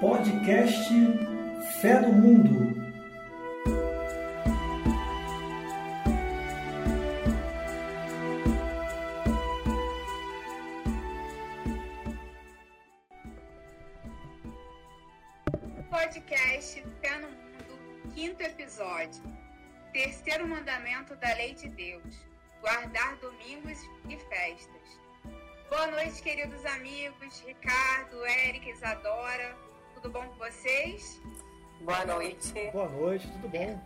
Podcast Fé do Mundo. Podcast Fé no Mundo, quinto episódio. Terceiro mandamento da lei de Deus: guardar domingos e festas. Boa noite, queridos amigos, Ricardo, Érica, Isadora. Tudo bom com vocês? Boa noite. Boa noite, tudo bom?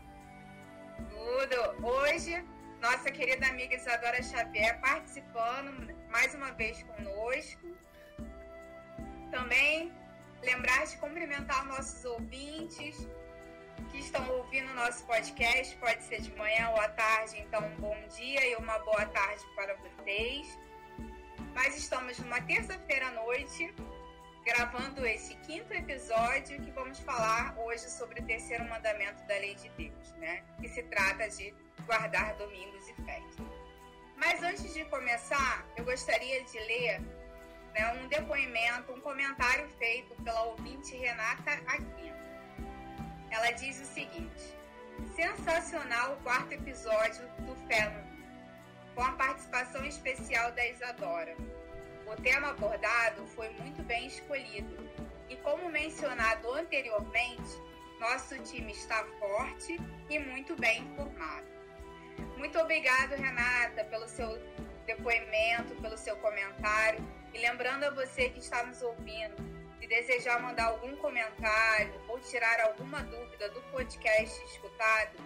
Tudo. Hoje, nossa querida amiga Isadora Xavier participando mais uma vez conosco. Também lembrar de cumprimentar nossos ouvintes que estão ouvindo o nosso podcast, pode ser de manhã ou à tarde, então um bom dia e uma boa tarde para vocês. Mas estamos numa terça-feira à noite, gravando esse quinto episódio que vamos falar hoje sobre o terceiro mandamento da lei de Deus, né? Que se trata de guardar domingos e festas. Mas antes de começar, eu gostaria de ler né, um depoimento, um comentário feito pela ouvinte Renata Aquino. Ela diz o seguinte: sensacional o quarto episódio do Fé no com a participação especial da Isadora. O tema abordado foi muito bem escolhido e, como mencionado anteriormente, nosso time está forte e muito bem informado. Muito obrigado, Renata, pelo seu depoimento, pelo seu comentário. E lembrando a você que está nos ouvindo, se desejar mandar algum comentário ou tirar alguma dúvida do podcast escutado,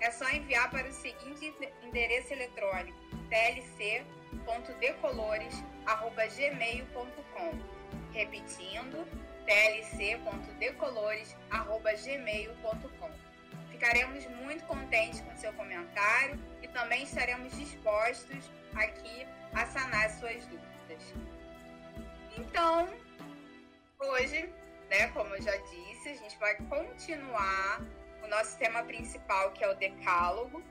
é só enviar para o seguinte endereço eletrônico: tlc.decolores@gmail.com. Repetindo, tlc.decolores@gmail.com. Ficaremos muito contentes com seu comentário e também estaremos dispostos aqui a sanar suas dúvidas. Então, hoje, né, como eu já disse, a gente vai continuar o nosso tema principal, que é o Decálogo.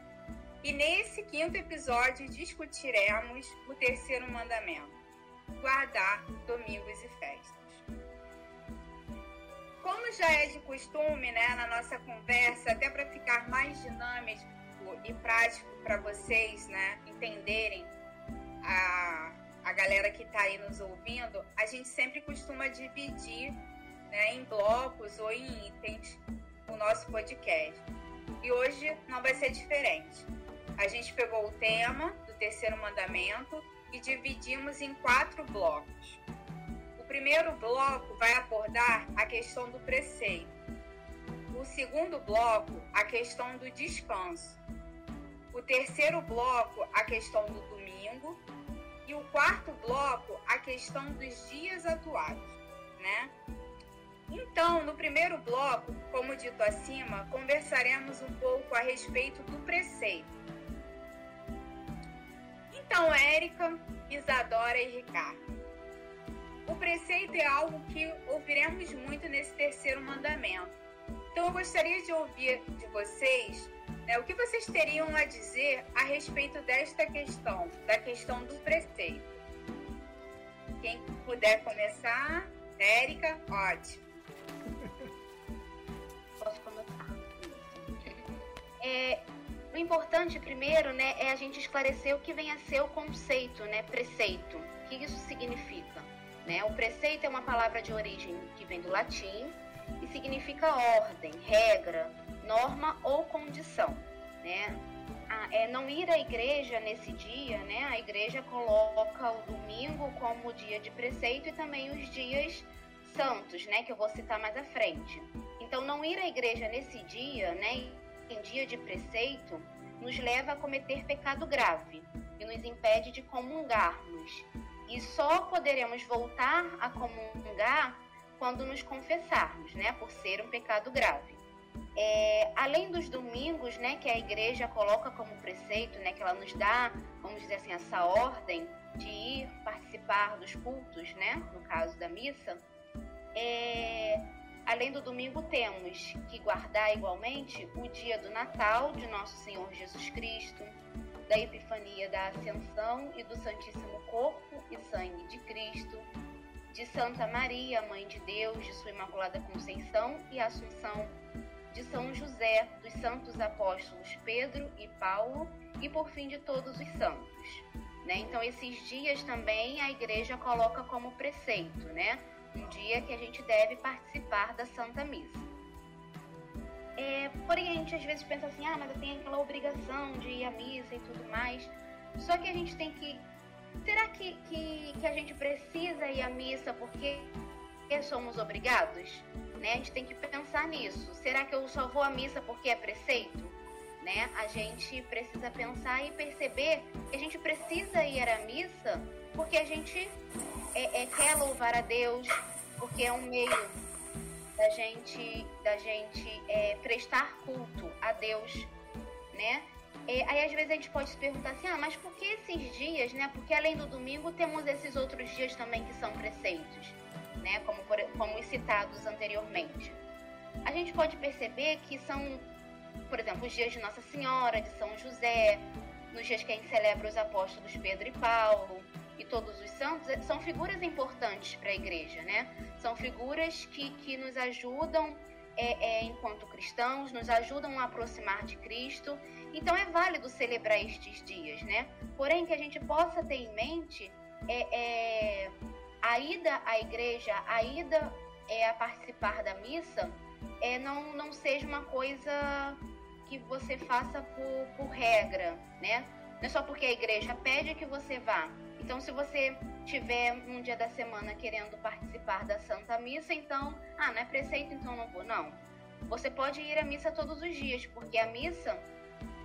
E nesse quinto episódio discutiremos o terceiro mandamento: guardar domingos e festas. Como já é de costume, né, na nossa conversa, até para ficar mais dinâmico e prático para vocês, né, entenderem a, a galera que está aí nos ouvindo, a gente sempre costuma dividir né, em blocos ou em itens o nosso podcast. E hoje não vai ser diferente. A gente pegou o tema do terceiro mandamento e dividimos em quatro blocos. O primeiro bloco vai abordar a questão do preceito. O segundo bloco, a questão do descanso. O terceiro bloco, a questão do domingo. E o quarto bloco, a questão dos dias atuais, né? Então, no primeiro bloco, como dito acima, conversaremos um pouco a respeito do preceito. Então, Érica, Isadora e Ricardo. O preceito é algo que ouviremos muito nesse terceiro mandamento. Então, eu gostaria de ouvir de vocês né, o que vocês teriam a dizer a respeito desta questão, da questão do preceito. Quem puder começar, Érica, ótimo. Posso começar? É, o importante primeiro, né, é a gente esclarecer o que vem a ser o conceito, né, preceito. O que isso significa? Né? O preceito é uma palavra de origem que vem do latim e significa ordem, regra, norma ou condição, né? Ah, é não ir à igreja nesse dia, né? A igreja coloca o domingo como dia de preceito e também os dias santos, né, que eu vou citar mais à frente. Então, não ir à igreja nesse dia, né, em dia de preceito, nos leva a cometer pecado grave e nos impede de comungarmos. E só poderemos voltar a comungar quando nos confessarmos, né, por ser um pecado grave. É, além dos domingos, né, que a igreja coloca como preceito, né, que ela nos dá, vamos dizer assim, essa ordem de ir participar dos cultos, né, no caso da missa, é, além do domingo, temos que guardar igualmente o dia do Natal de Nosso Senhor Jesus Cristo, da Epifania da Ascensão e do Santíssimo Corpo e Sangue de Cristo, de Santa Maria, Mãe de Deus, de Sua Imaculada Conceição e Assunção, de São José, dos santos apóstolos Pedro e Paulo e por fim de todos os santos. Né? Então esses dias também a igreja coloca como preceito, né? Um dia que a gente deve participar da Santa Missa. É, porém a gente às vezes pensa assim, ah, mas eu tenho aquela obrigação de ir à missa e tudo mais. Só que a gente tem que. Será que, que, que a gente precisa ir à missa porque somos obrigados? Né? A gente tem que pensar nisso. Será que eu só vou à missa porque é preceito? Né? A gente precisa pensar e perceber que a gente precisa ir à missa porque a gente é, é, quer louvar a Deus, porque é um meio da gente, da gente é, prestar culto a Deus, né? É, aí às vezes a gente pode se perguntar assim, ah, mas por que esses dias, né? Porque além do domingo temos esses outros dias também que são preceitos, né? Como, por, como os citados anteriormente. A gente pode perceber que são, por exemplo, os dias de Nossa Senhora, de São José, nos dias que a gente celebra os apóstolos Pedro e Paulo e todos os santos, são figuras importantes para a igreja, né? São figuras que, que nos ajudam é, é, enquanto cristãos, nos ajudam a aproximar de Cristo. Então é válido celebrar estes dias, né? Porém, que a gente possa ter em mente é, é a ida à igreja, a ida é, a participar da missa, é, não, não seja uma coisa que você faça por, por regra, né? Não é só porque a igreja pede que você vá. Então, se você tiver um dia da semana querendo participar da Santa Missa, então, ah, não é preceito, então não vou. Não. Você pode ir à missa todos os dias, porque a missa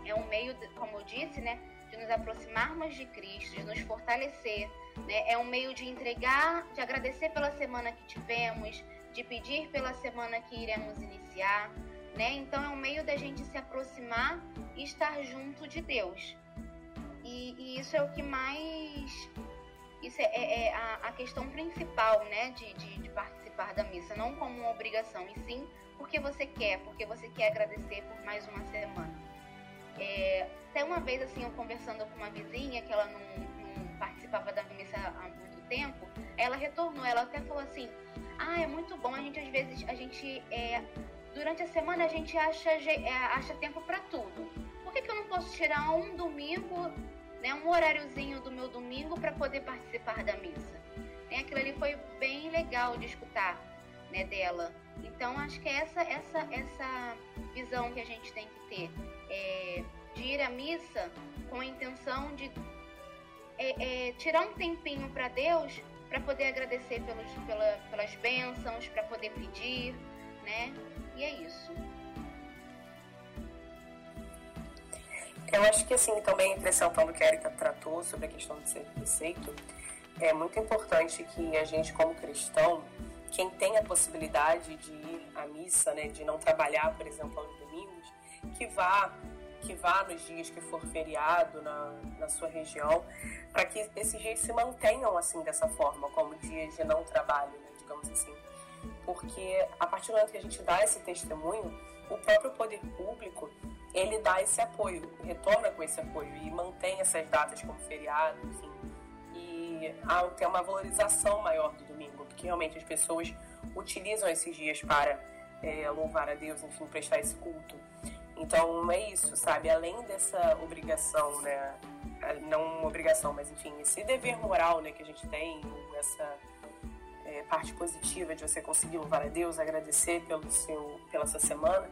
é um meio, como eu disse, né, de nos aproximarmos de Cristo, de nos fortalecer, né? É um meio de entregar, de agradecer pela semana que tivemos, de pedir pela semana que iremos iniciar, né? Então é um meio da gente se aproximar e estar junto de Deus. E, e isso é o que mais isso é, é, é a, a, questão principal, né, de, de, de, participar da missa, não como uma obrigação, e sim porque você quer, porque você quer agradecer por mais uma semana. É, até uma vez, assim, eu conversando com uma vizinha, que ela não, não participava da missa há muito tempo, ela retornou, ela até falou assim, ah, é muito bom, a gente às vezes, a gente, é, durante a semana a gente acha, é, acha tempo para tudo. Por que, que eu não posso tirar um domingo né, um horáriozinho do meu domingo para poder participar da missa. Né, aquilo ali foi bem legal de escutar né, dela. Então acho que é essa, essa, essa visão que a gente tem que ter é, de ir à missa com a intenção de é, é, tirar um tempinho para Deus para poder agradecer pelos, pela, pelas bênçãos, para poder pedir, né? E é isso. Eu acho que assim, também acrescentando que a Erika tratou sobre a questão de ser preceito, é muito importante que a gente, como cristão, quem tem a possibilidade de ir à missa, né, de não trabalhar, por exemplo, aos domingos, que vá que vá nos dias que for feriado na, na sua região, para que esses dias se mantenham assim dessa forma, como dias de não trabalho, né, digamos assim. Porque a partir do momento que a gente dá esse testemunho, o próprio poder público ele dá esse apoio, retorna com esse apoio e mantém essas datas como feriado, enfim. E há, tem uma valorização maior do domingo, porque realmente as pessoas utilizam esses dias para é, louvar a Deus, enfim, prestar esse culto. Então é isso, sabe? Além dessa obrigação, né? Não uma obrigação, mas enfim, esse dever moral né, que a gente tem, essa é, parte positiva de você conseguir louvar a Deus, agradecer pelo seu, pela sua semana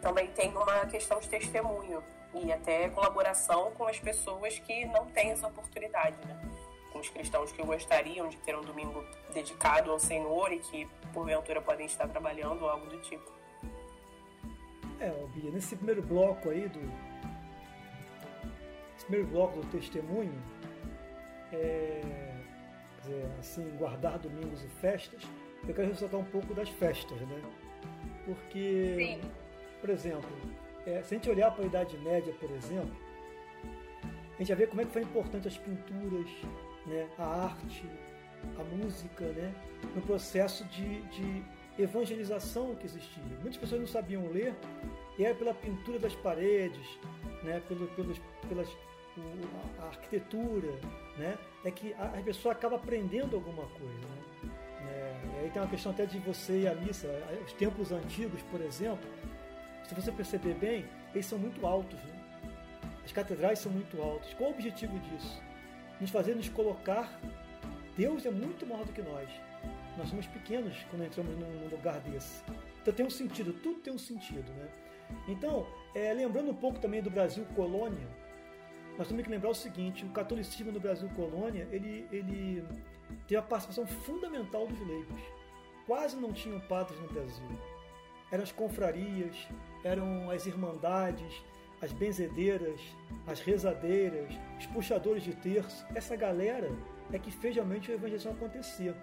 também tem uma questão de testemunho e até colaboração com as pessoas que não têm essa oportunidade, né? Com os cristãos que gostariam de ter um domingo dedicado ao Senhor e que porventura podem estar trabalhando ou algo do tipo. É, Bia, nesse primeiro bloco aí do. Primeiro bloco do testemunho, é, dizer, assim, guardar domingos e festas, eu quero ressaltar um pouco das festas, né? Porque Sim por exemplo, é, se a gente olhar para a Idade Média, por exemplo, a gente vai ver como é que foi importante as pinturas, né, a arte, a música, né, no processo de, de evangelização que existia. Muitas pessoas não sabiam ler e era pela pintura das paredes, né, pelo, pelos, pelas, a arquitetura, né, é que a, a pessoa acaba aprendendo alguma coisa. Né? É, aí tem uma questão até de você e a missa. Os tempos antigos, por exemplo, se você perceber bem, eles são muito altos. Né? As catedrais são muito altas. Qual o objetivo disso? Nos fazer nos colocar. Deus é muito maior do que nós. Nós somos pequenos quando entramos num lugar desse. Então tem um sentido, tudo tem um sentido. Né? Então, é, lembrando um pouco também do Brasil colônia, nós temos que lembrar o seguinte: o catolicismo no Brasil colônia ele, ele teve a participação fundamental dos leigos. Quase não tinham padres no Brasil. Eram as confrarias, eram as irmandades, as benzedeiras, as rezadeiras, os puxadores de terço. Essa galera é que fez realmente a evangelização acontecer.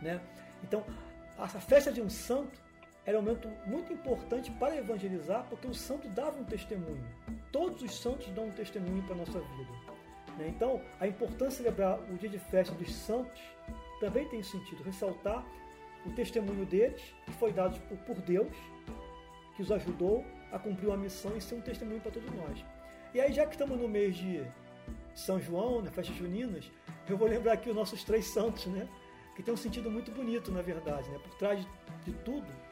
Né? Então, a festa de um santo era um momento muito importante para evangelizar, porque o santo dava um testemunho. Todos os santos dão um testemunho para a nossa vida. Né? Então, a importância de celebrar o dia de festa dos santos também tem sentido ressaltar o testemunho deles, que foi dado por Deus, que os ajudou a cumprir uma missão e ser um testemunho para todos nós. E aí, já que estamos no mês de São João, né, festas juninas, eu vou lembrar aqui os nossos três santos, né? Que tem um sentido muito bonito, na verdade, né? Por trás de tudo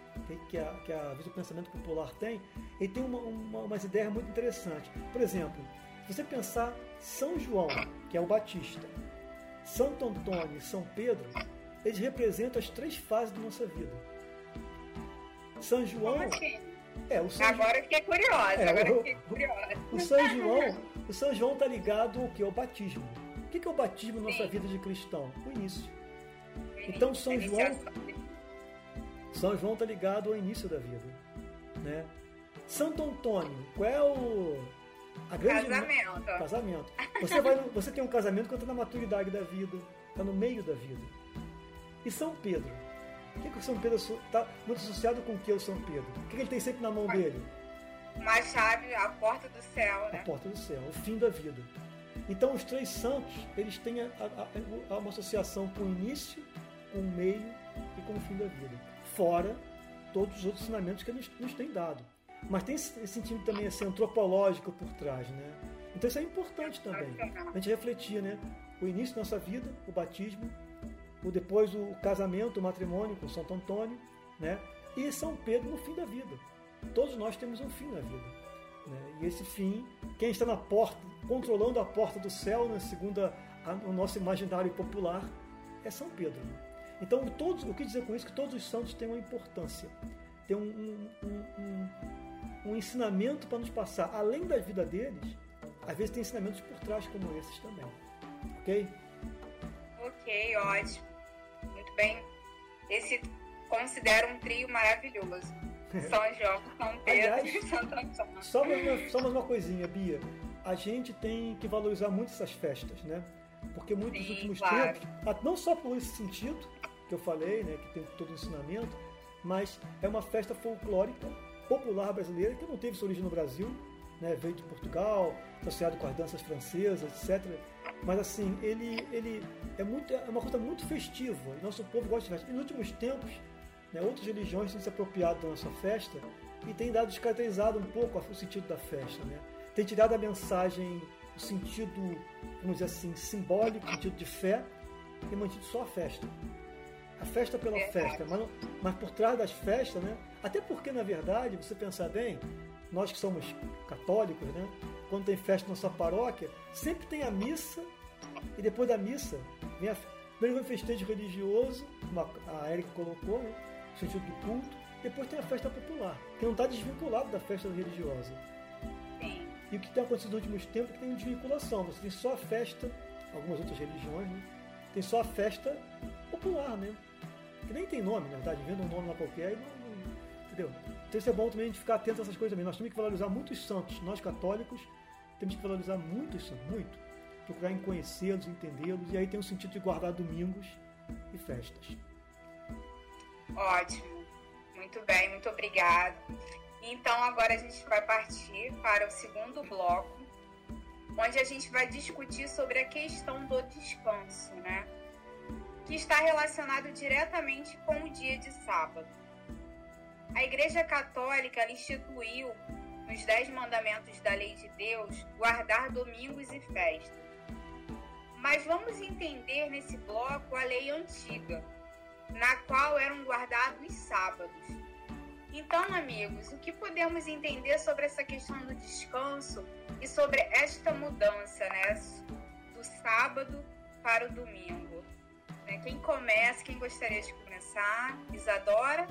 que a, que a visão do pensamento popular tem, ele tem uma, uma, umas ideias muito interessantes. Por exemplo, se você pensar São João, que é o Batista, Santo Antônio e São Pedro, eles representam as três fases da nossa vida. São João. Assim? É, o São agora fiquei curiosa. É, agora o, fiquei curiosa. O, o São João, o São João está ligado ao que? Ao batismo. O que é o batismo na nossa vida de cristão? O início. Então São João. São João está ligado ao início da vida. Né? Santo Antônio, qual é o. A grande casamento. Casamento. Você, vai, você tem um casamento quando está na maturidade da vida, está no meio da vida. E São Pedro? O que, que o São Pedro está muito associado com o que é o São Pedro? O que, que ele tem sempre na mão dele? Uma chave, a porta do céu, né? A porta do céu, o fim da vida. Então os três santos, eles têm a, a, a, uma associação com o início, com o meio e com o fim da vida. Fora todos os outros ensinamentos que eles nos têm dado. Mas tem esse sentido também assim, antropológico por trás, né? Então isso é importante também. A gente refletir, né? O início da nossa vida, o batismo, o depois o casamento, o matrimônio com Santo Antônio, né? E São Pedro no fim da vida. Todos nós temos um fim na vida. Né? E esse fim, quem está na porta, controlando a porta do céu, né? segundo a, a, o nosso imaginário popular, é São Pedro. Né? Então, todos, o que dizer com isso? Que todos os santos têm uma importância, têm um, um, um, um ensinamento para nos passar. Além da vida deles, às vezes tem ensinamentos por trás como esses também. Ok? Ok, ótimo. Muito bem. Esse considero um trio maravilhoso. São João, São Pedro Aliás, e Santo Antônio. Só mais, só mais uma coisinha, Bia. A gente tem que valorizar muito essas festas, né? Porque muitos Sim, últimos claro. tempos, não só por esse sentido que eu falei, né, que tem todo o ensinamento, mas é uma festa folclórica popular brasileira que não teve sua origem no Brasil, né, veio de Portugal, associado com as danças francesas, etc. Mas assim, ele, ele é, muito, é uma coisa muito festiva. Nosso povo gosta de festa. E nos últimos tempos, né, outras religiões têm se apropriado da nossa festa e têm dado descaracterizado um pouco o sentido da festa. Né? Tem tirado a mensagem, o sentido, vamos dizer assim, simbólico, o sentido de fé, e mantido só a festa. A festa pela é festa, mas, mas por trás das festas, né? Até porque, na verdade, você pensar bem, nós que somos católicos, né? Quando tem festa na nossa paróquia, sempre tem a missa e depois da missa vem a, primeiro vem o festejo religioso, como a Erika colocou, né? o sentido do culto, depois tem a festa popular, que não está desvinculado da festa religiosa. Sim. E o que tem acontecido nos últimos tempos é que tem desvinculação. Você tem só a festa, algumas outras religiões, né? tem só a festa popular, né? Que nem tem nome, na verdade, vendo um nome lá qualquer e não, Entendeu? Então isso é bom também a gente ficar atento a essas coisas também. Nós temos que valorizar muito os santos. Nós católicos temos que valorizar muito os santos, muito. Procurar em conhecê-los, entendê-los. E aí tem o sentido de guardar domingos e festas. Ótimo. Muito bem, muito obrigada. Então agora a gente vai partir para o segundo bloco, onde a gente vai discutir sobre a questão do descanso, né? Que está relacionado diretamente com o dia de sábado. A Igreja Católica instituiu nos Dez Mandamentos da Lei de Deus guardar domingos e festas. Mas vamos entender nesse bloco a lei antiga, na qual eram guardados os sábados. Então, amigos, o que podemos entender sobre essa questão do descanso e sobre esta mudança, né, do sábado para o domingo? Né, quem começa, quem gostaria de começar? Isadora?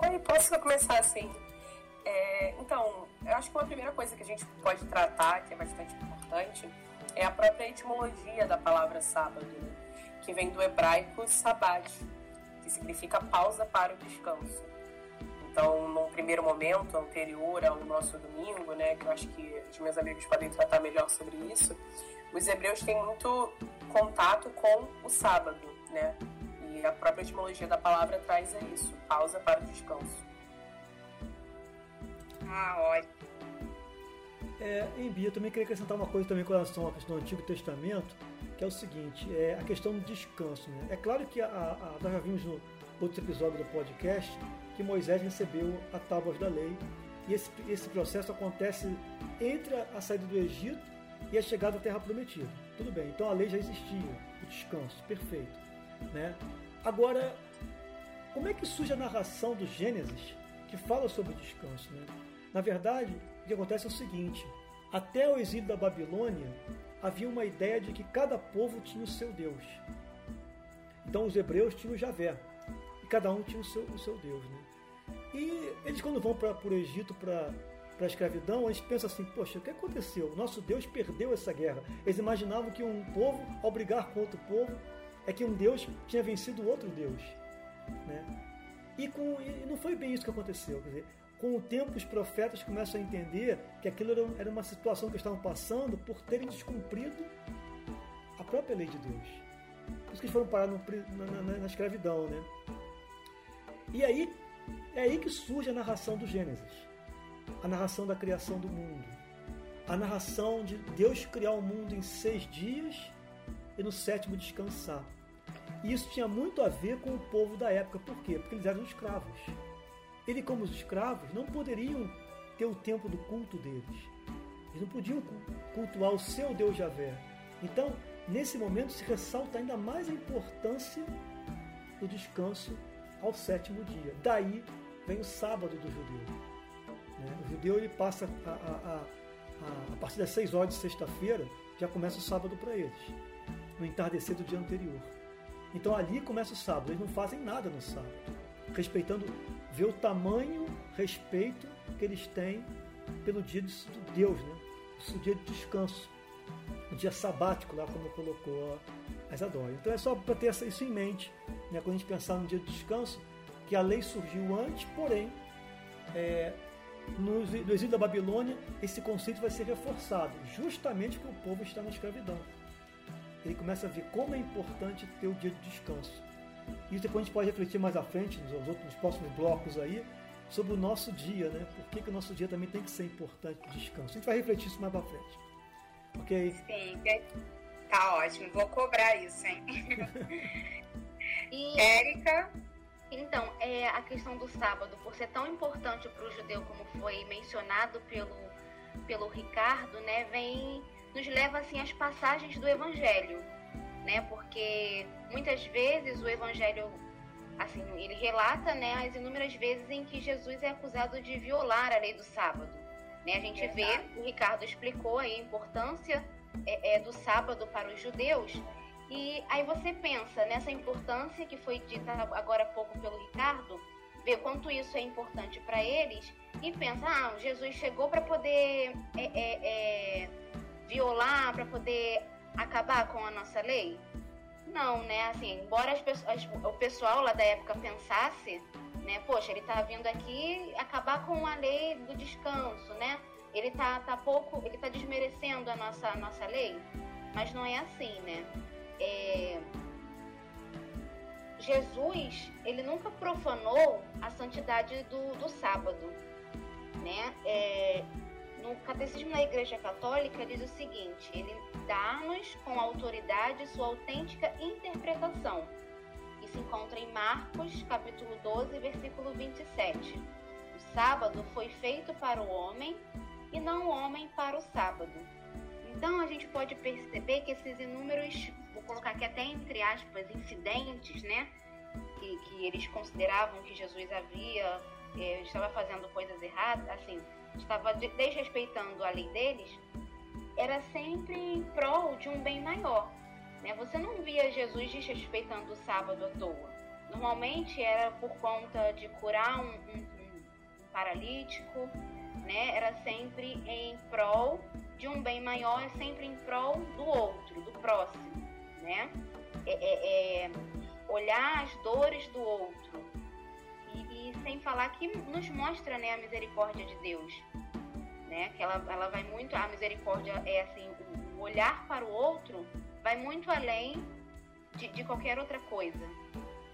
Oi, posso começar assim? É, então, eu acho que uma primeira coisa que a gente pode tratar, que é bastante importante, é a própria etimologia da palavra sábado, né? que vem do hebraico sabat, que significa pausa para o descanso. Então, num primeiro momento anterior ao nosso domingo, né, que eu acho que os meus amigos podem tratar melhor sobre isso, os hebreus têm muito contato com o sábado, né? E a própria etimologia da palavra traz isso, pausa para o descanso. Ah, ótimo. É, em Bia, eu também queria acrescentar uma coisa também com relação à questão do Antigo Testamento, que é o seguinte, é a questão do descanso. Né? É claro que a, a, nós já vimos no outro episódio do podcast que Moisés recebeu a tábuas da lei. E esse, esse processo acontece entre a saída do Egito e a chegada à Terra Prometida. Tudo bem, então a lei já existia, o descanso, perfeito. Né? Agora, como é que surge a narração do Gênesis que fala sobre o descanso? Né? Na verdade, o que acontece é o seguinte: até o exílio da Babilônia, havia uma ideia de que cada povo tinha o seu Deus. Então os hebreus tinham o Javé, e cada um tinha o seu, o seu Deus. Né? E eles, quando vão para o Egito para a escravidão, eles pensam assim: poxa, o que aconteceu? Nosso Deus perdeu essa guerra. Eles imaginavam que um povo, ao brigar com outro povo, é que um Deus tinha vencido outro Deus. Né? E, com, e não foi bem isso que aconteceu. Quer dizer, com o tempo, os profetas começam a entender que aquilo era, era uma situação que estavam passando por terem descumprido a própria lei de Deus. Por isso que eles foram parar no, na, na, na escravidão. Né? E aí é aí que surge a narração do Gênesis, a narração da criação do mundo, a narração de Deus criar o mundo em seis dias e no sétimo descansar. E isso tinha muito a ver com o povo da época. Por quê? Porque eles eram escravos. Ele, como os escravos, não poderiam ter o tempo do culto deles. Eles não podiam cultuar o seu Deus Javé. Então, nesse momento se ressalta ainda mais a importância do descanso ao sétimo dia. Daí vem o sábado do judeu. Né? O judeu ele passa a, a, a, a partir das 6 horas de sexta-feira, já começa o sábado para eles, no entardecer do dia anterior. Então ali começa o sábado, eles não fazem nada no sábado, respeitando, vê o tamanho, respeito que eles têm pelo dia de Deus, né? o dia de descanso, o dia sabático, lá como colocou a Isadora. Então é só para ter isso em mente, né? quando a gente pensar no dia de descanso, que a lei surgiu antes, porém, é, no, exílio da Babilônia, esse conceito vai ser reforçado, justamente porque o povo está na escravidão. Ele começa a ver como é importante ter o dia de descanso. Isso depois a gente pode refletir mais à frente, nos, outros, nos próximos blocos aí, sobre o nosso dia, né? Por que, que o nosso dia também tem que ser importante de descanso. A gente vai refletir isso mais para frente. Ok? Sim, tá ótimo. Vou cobrar isso, hein? e... Érica? Então, é, a questão do sábado, por ser tão importante para o judeu como foi mencionado pelo, pelo Ricardo, né, vem nos leva assim às passagens do Evangelho, né, porque muitas vezes o Evangelho assim ele relata, né, as inúmeras vezes em que Jesus é acusado de violar a lei do sábado, né, a gente vê, o Ricardo explicou aí a importância é, é, do sábado para os judeus e aí você pensa nessa importância que foi dita agora há pouco pelo Ricardo, vê quanto isso é importante para eles e pensa, ah, Jesus chegou para poder é, é, é, violar, para poder acabar com a nossa lei? Não, né? Assim, embora as o pessoal lá da época pensasse, né? Poxa, ele tá vindo aqui acabar com a lei do descanso, né? Ele tá, tá pouco, ele tá desmerecendo a nossa, a nossa lei. Mas não é assim, né? é, Jesus ele nunca profanou a santidade do, do sábado, né? É, no Catecismo da Igreja Católica diz o seguinte: ele dá-nos com autoridade sua autêntica interpretação. Isso encontra em Marcos, capítulo 12, versículo 27. O sábado foi feito para o homem e não o homem para o sábado. Então a gente pode perceber que esses inúmeros colocar aqui até entre aspas, incidentes, né? Que, que eles consideravam que Jesus havia, é, estava fazendo coisas erradas, assim, estava desrespeitando a lei deles, era sempre em prol de um bem maior. Né? Você não via Jesus desrespeitando o sábado à toa. Normalmente era por conta de curar um, um, um paralítico, né? Era sempre em prol de um bem maior, é sempre em prol do outro, do próximo, né? É, é, é olhar as dores do outro e, e, sem falar que nos mostra, né, a misericórdia de Deus, né? Que ela, ela vai muito, a misericórdia é assim, o olhar para o outro vai muito além de, de qualquer outra coisa,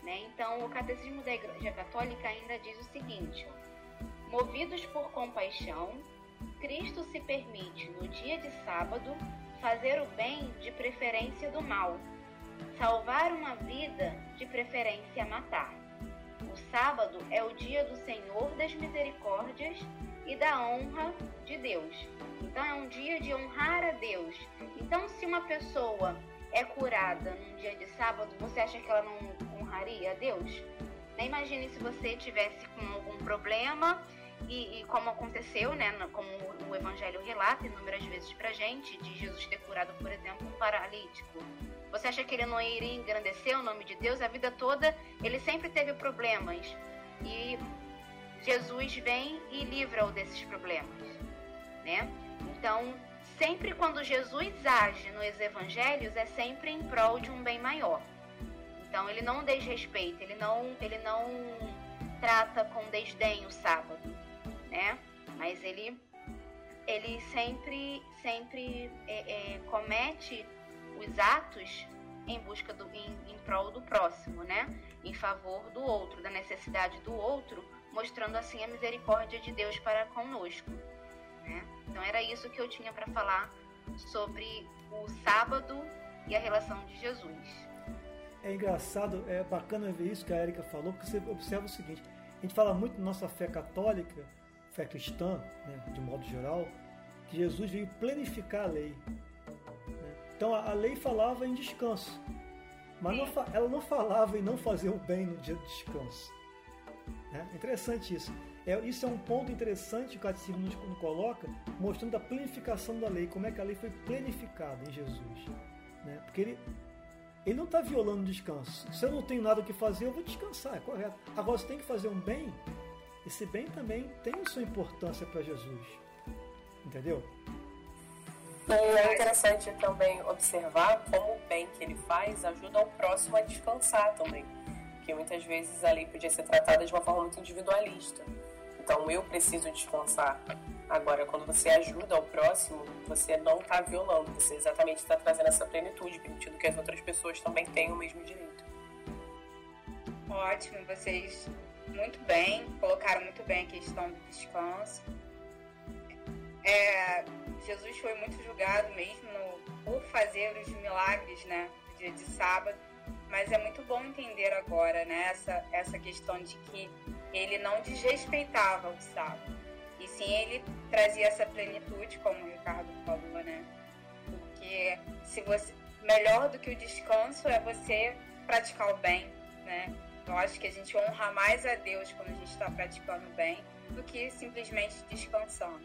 né? Então, o Catecismo da Igreja Católica ainda diz o seguinte: movidos por compaixão, Cristo se permite, no dia de sábado, fazer o bem de preferência do mal, salvar uma vida de preferência matar. O sábado é o dia do Senhor das misericórdias e da honra de Deus. Então é um dia de honrar a Deus. Então se uma pessoa é curada num dia de sábado, você acha que ela não honraria a Deus? Nem imagine se você tivesse com algum problema e, e, como aconteceu, né, como o Evangelho relata inúmeras vezes pra gente, de Jesus ter curado, por exemplo, um paralítico. Você acha que ele não iria engrandecer o nome de Deus? A vida toda ele sempre teve problemas. E Jesus vem e livra-o desses problemas, né? Então, sempre quando Jesus age nos evangelhos é sempre em prol de um bem maior. Então ele não desrespeita, ele não, ele não trata com desdém o sábado, né? Mas ele, ele sempre, sempre é, é, comete os atos em busca do, em, em prol do próximo, né? Em favor do outro, da necessidade do outro, mostrando assim a misericórdia de Deus para conosco. Né? Então era isso que eu tinha para falar sobre o sábado e a relação de Jesus. É engraçado, é bacana ver isso que a Erika falou, porque você observa o seguinte: a gente fala muito na nossa fé católica, fé cristã, né, de modo geral, que Jesus veio planificar a lei. Né? Então a, lei falava em descanso, mas não, ela não falava em não fazer o bem no dia do descanso. Né? É interessante isso. É, isso é um ponto interessante que o Catecismo nos, nos coloca, mostrando a planificação da lei, como é que a lei foi planificada em Jesus. Né? Porque ele, ele não está violando o descanso. Se eu não tenho nada que fazer, eu vou descansar, é correto. Agora, você tem que fazer um bem, esse bem também tem sua importância para Jesus. Entendeu? E é interessante também observar como o bem que ele faz ajuda o próximo a descansar também. Porque muitas vezes a lei podia ser tratada de uma forma muito individualista. Então eu preciso descansar. Agora, quando você ajuda o próximo, você não está violando, você exatamente está trazendo essa plenitude, permitindo que as outras pessoas também tenham o mesmo direito. Ótimo, vocês muito bem, colocaram muito bem a questão do descanso. É, Jesus foi muito julgado mesmo por fazer os milagres, né, no dia de sábado, mas é muito bom entender agora, né, essa, essa questão de que ele não desrespeitava o sábado. E sim, ele trazia essa plenitude, como o Ricardo falou, né? Porque se você melhor do que o descanso é você praticar o bem, né? Eu acho que a gente honra mais a Deus quando a gente está praticando bem do que simplesmente descansando.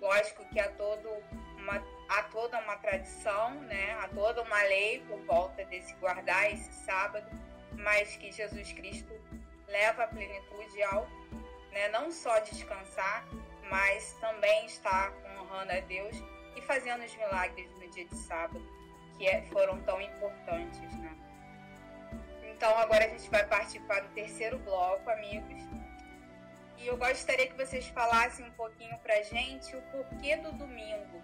Lógico que há todo uma há toda uma tradição, né? Há toda uma lei por volta desse guardar esse sábado, mas que Jesus Cristo leva a plenitude ao né, não só descansar, mas também estar honrando a Deus e fazendo os milagres no dia de sábado, que é, foram tão importantes. Né? Então agora a gente vai partir para o terceiro bloco, amigos. E eu gostaria que vocês falassem um pouquinho para gente o porquê do domingo.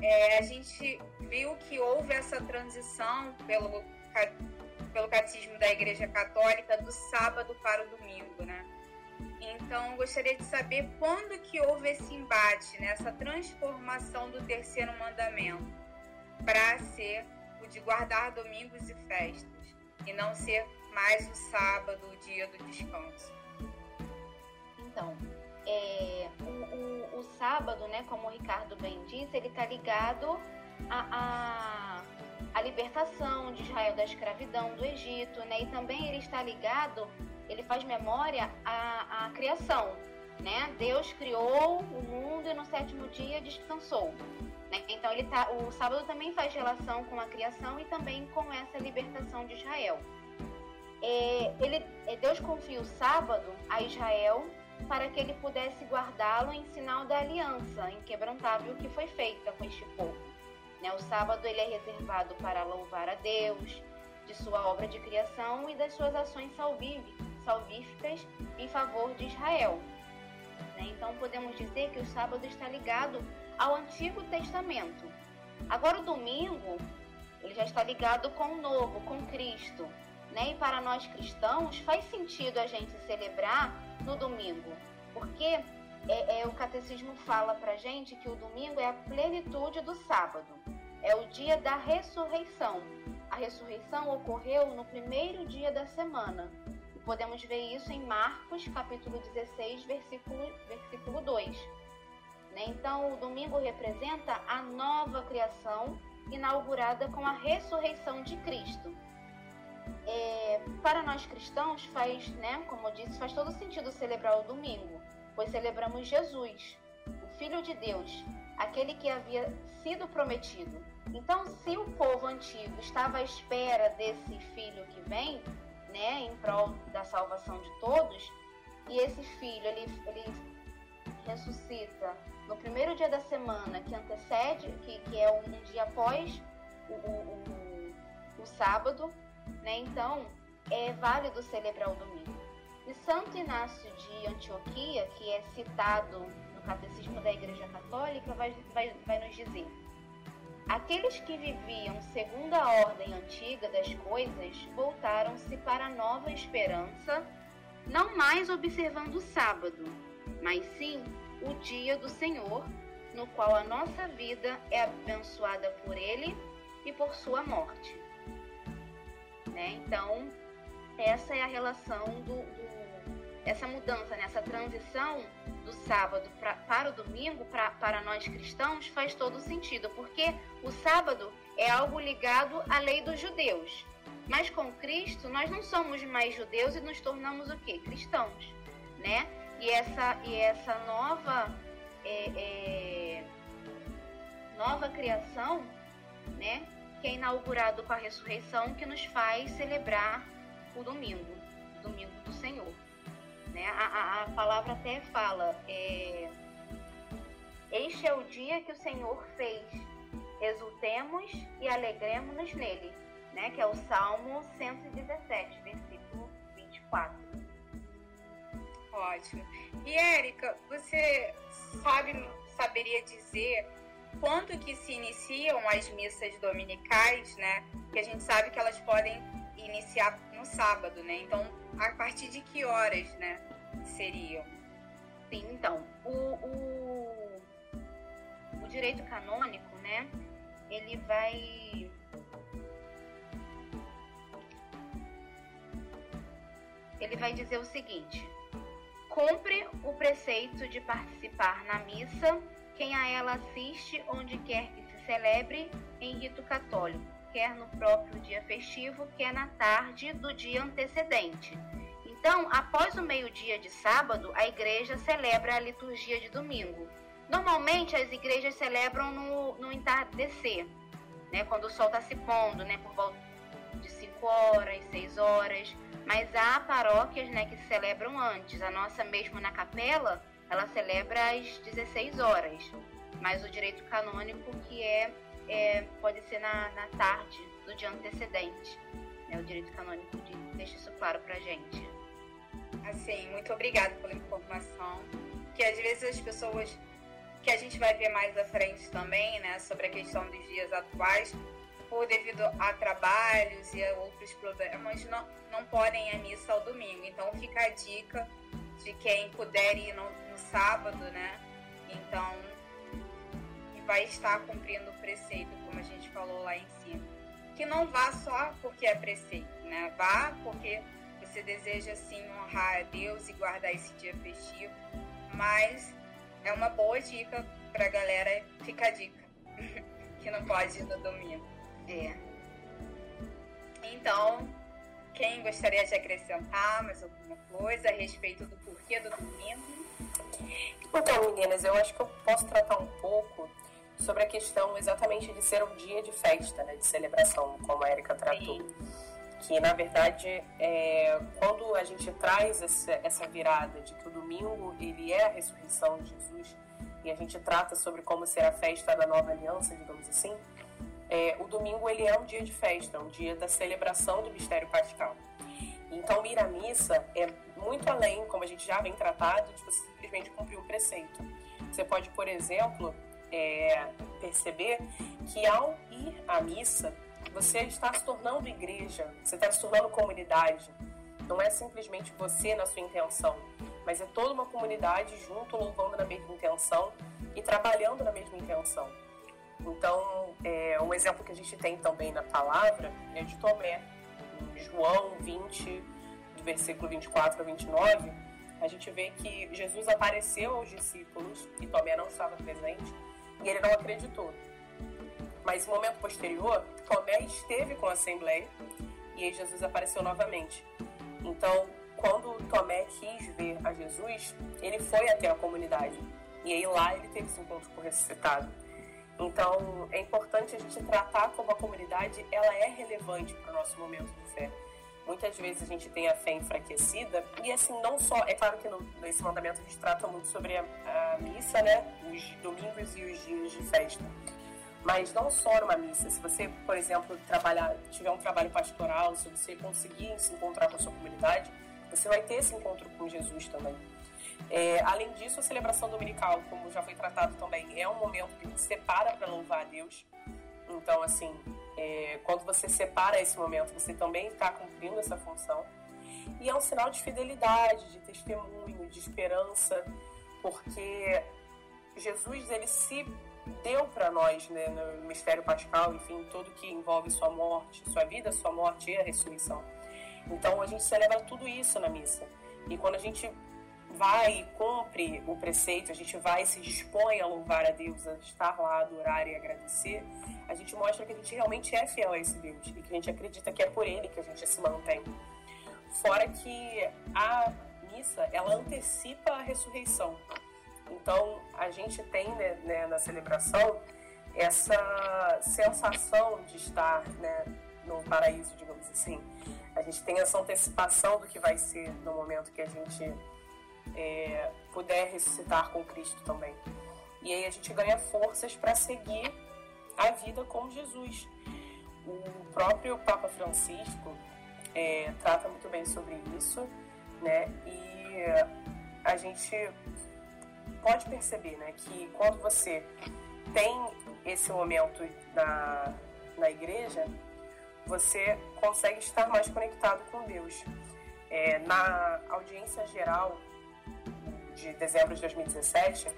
É, a gente viu que houve essa transição pelo pelo catecismo da Igreja Católica do sábado para o domingo, né? Então, gostaria de saber quando que houve esse embate, né? essa transformação do terceiro mandamento para ser o de guardar domingos e festas e não ser mais o sábado, o dia do descanso. Então, é, o, o, o, sábado, né, como o Ricardo bem disse, ele está ligado a, a a libertação de Israel da escravidão do Egito, né? E também ele está ligado, ele faz memória à, à criação, né? Deus criou o mundo e no sétimo dia descansou. Né? Então ele tá, o sábado também faz relação com a criação e também com essa libertação de Israel. É, ele, é, Deus confia o sábado a Israel para que ele pudesse guardá-lo em sinal da aliança inquebrantável que foi feita com este povo. Né? O sábado ele é reservado para louvar a Deus de sua obra de criação e das suas ações salvíficas em favor de Israel. Né? Então podemos dizer que o sábado está ligado ao Antigo Testamento. Agora o domingo ele já está ligado com o Novo, com Cristo. Né? E para nós cristãos faz sentido a gente celebrar no domingo, porque é, é, o catecismo fala para gente que o domingo é a plenitude do sábado, é o dia da ressurreição. A ressurreição ocorreu no primeiro dia da semana. Podemos ver isso em Marcos, capítulo 16, versículo, versículo 2. Né? Então, o domingo representa a nova criação inaugurada com a ressurreição de Cristo. É, para nós cristãos faz, né, como eu disse, faz todo sentido celebrar o domingo, pois celebramos Jesus, o Filho de Deus, aquele que havia sido prometido. Então, se o povo antigo estava à espera desse filho que vem, né, em prol da salvação de todos, e esse filho ele, ele ressuscita no primeiro dia da semana que antecede, que, que é um, dia após o, o, o, o sábado, né? Então, é válido celebrar o domingo. E Santo Inácio de Antioquia, que é citado no Catecismo da Igreja Católica, vai, vai, vai nos dizer: Aqueles que viviam segundo a ordem antiga das coisas voltaram-se para a nova esperança, não mais observando o sábado, mas sim o dia do Senhor, no qual a nossa vida é abençoada por Ele e por Sua morte. Né? Então, essa é a relação do, do essa mudança, né? essa transição do sábado pra, para o domingo, pra, para nós cristãos, faz todo sentido, porque o sábado é algo ligado à lei dos judeus. Mas com Cristo, nós não somos mais judeus e nos tornamos o quê? Cristãos, né? E essa, e essa nova, é, é, nova criação, né? que é inaugurado com a ressurreição, que nos faz celebrar o domingo, o domingo do Senhor. Né? A, a, a palavra até fala: é, Este é o dia que o Senhor fez, exultemos e alegremos-nos nele, né? que é o Salmo 117, versículo 24. Ótimo. E Érica, você sabe, saberia dizer quando que se iniciam as missas dominicais, né? Que a gente sabe que elas podem iniciar no sábado, né? Então, a partir de que horas, né? Seriam? Sim, então, o, o, o direito canônico, né? Ele vai ele vai dizer o seguinte: cumpre o preceito de participar na missa quem a ela assiste onde quer que se celebre em rito católico, quer no próprio dia festivo, quer na tarde do dia antecedente. Então, após o meio-dia de sábado, a igreja celebra a liturgia de domingo. Normalmente, as igrejas celebram no, no entardecer, né, quando o sol está se pondo, né, por volta de 5 horas, 6 horas. Mas há paróquias né, que celebram antes. A nossa, mesmo na capela, ela celebra às 16 horas, mas o direito canônico que é, é pode ser na, na tarde do dia antecedente. Né? O direito canônico deixa isso claro pra gente. Assim, muito obrigada pela informação. Que às vezes as pessoas que a gente vai ver mais à frente também, né, sobre a questão dos dias atuais, por devido a trabalhos e a outros problemas, não, não podem ir à missa ao domingo. Então fica a dica de quem puder ir no, no sábado, né? Então, vai estar cumprindo o preceito, como a gente falou lá em cima. Que não vá só porque é preceito, né? Vá porque você deseja, sim, honrar a Deus e guardar esse dia festivo. Mas é uma boa dica pra galera, fica a dica, que não pode ir no domingo. É. Então, quem gostaria de acrescentar mais alguma coisa a respeito do porquê do domingo? Então, meninas, eu acho que eu posso tratar um pouco sobre a questão exatamente de ser um dia de festa, né, de celebração, como a Erika tratou. Sim. Que, na verdade, é, quando a gente traz essa, essa virada de que o domingo ele é a ressurreição de Jesus e a gente trata sobre como ser a festa da nova aliança, digamos assim, é, o domingo ele é um dia de festa, um dia da celebração do mistério pascal. Então, ir à missa é muito além, como a gente já vem tratado, de você simplesmente cumprir um preceito. Você pode, por exemplo, é, perceber que ao ir à missa, você está se tornando igreja, você está se tornando comunidade. Não é simplesmente você na sua intenção, mas é toda uma comunidade junto, louvando na mesma intenção e trabalhando na mesma intenção. Então, é, um exemplo que a gente tem também na palavra é de Tomé. João 20, do versículo 24 a 29, a gente vê que Jesus apareceu aos discípulos e Tomé não estava presente e ele não acreditou. Mas no momento posterior, Tomé esteve com a Assembleia e aí Jesus apareceu novamente. Então, quando Tomé quis ver a Jesus, ele foi até a comunidade. E aí lá ele teve esse encontro com o ressuscitado. Então, é importante a gente tratar como a comunidade, ela é relevante para o nosso momento de fé. Muitas vezes a gente tem a fé enfraquecida e assim, não só, é claro que no, nesse mandamento a gente trata muito sobre a, a missa, né, os domingos e os dias de festa. Mas não só numa missa, se você, por exemplo, trabalhar, tiver um trabalho pastoral, se você conseguir se encontrar com a sua comunidade, você vai ter esse encontro com Jesus também. É, além disso, a celebração dominical, como já foi tratado também, é um momento que a gente separa para louvar a Deus. Então, assim, é, quando você separa esse momento, você também está cumprindo essa função. E é um sinal de fidelidade, de testemunho, de esperança, porque Jesus ele se deu para nós né, no mistério pascal, enfim, tudo que envolve sua morte, sua vida, sua morte e a ressurreição. Então a gente celebra tudo isso na missa. E quando a gente vai e cumpre o preceito, a gente vai e se dispõe a louvar a Deus, a estar lá, adorar e agradecer, a gente mostra que a gente realmente é fiel a esse Deus e que a gente acredita que é por Ele que a gente se mantém. Fora que a missa, ela antecipa a ressurreição. Então, a gente tem né, né, na celebração essa sensação de estar né, no paraíso, digamos assim. A gente tem essa antecipação do que vai ser no momento que a gente é, puder ressuscitar com Cristo também. E aí a gente ganha forças para seguir a vida com Jesus. O próprio Papa Francisco é, trata muito bem sobre isso, né? E a gente pode perceber, né, que quando você tem esse momento na, na igreja, você consegue estar mais conectado com Deus. É, na audiência geral de dezembro de 2017,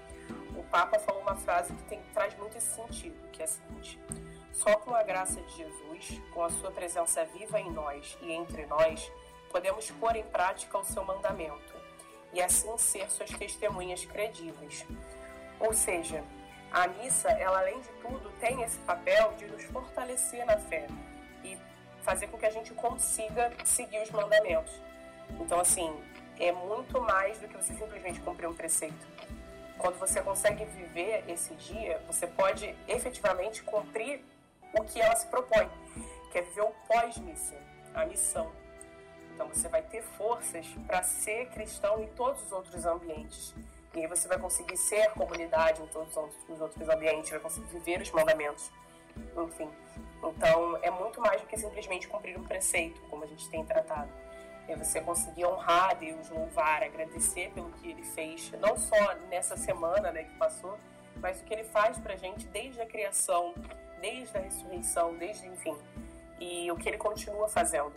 o Papa falou uma frase que tem, traz muito esse sentido, que é a seguinte: só com a graça de Jesus, com a sua presença viva em nós e entre nós, podemos pôr em prática o seu mandamento e assim ser suas testemunhas credíveis. Ou seja, a missa, ela além de tudo, tem esse papel de nos fortalecer na fé e fazer com que a gente consiga seguir os mandamentos. Então, assim, é muito mais do que você simplesmente cumprir um preceito. Quando você consegue viver esse dia, você pode efetivamente cumprir o que ela se propõe, que é viver o pós-missa, a missão. Então você vai ter forças para ser cristão em todos os outros ambientes. E aí você vai conseguir ser comunidade em todos os outros ambientes, vai conseguir viver os mandamentos. Enfim. Então é muito mais do que simplesmente cumprir um preceito, como a gente tem tratado é você conseguir honrar a Deus, louvar, agradecer pelo que Ele fez, não só nessa semana né, que passou, mas o que Ele faz pra gente desde a criação, desde a ressurreição, desde, enfim, e o que Ele continua fazendo.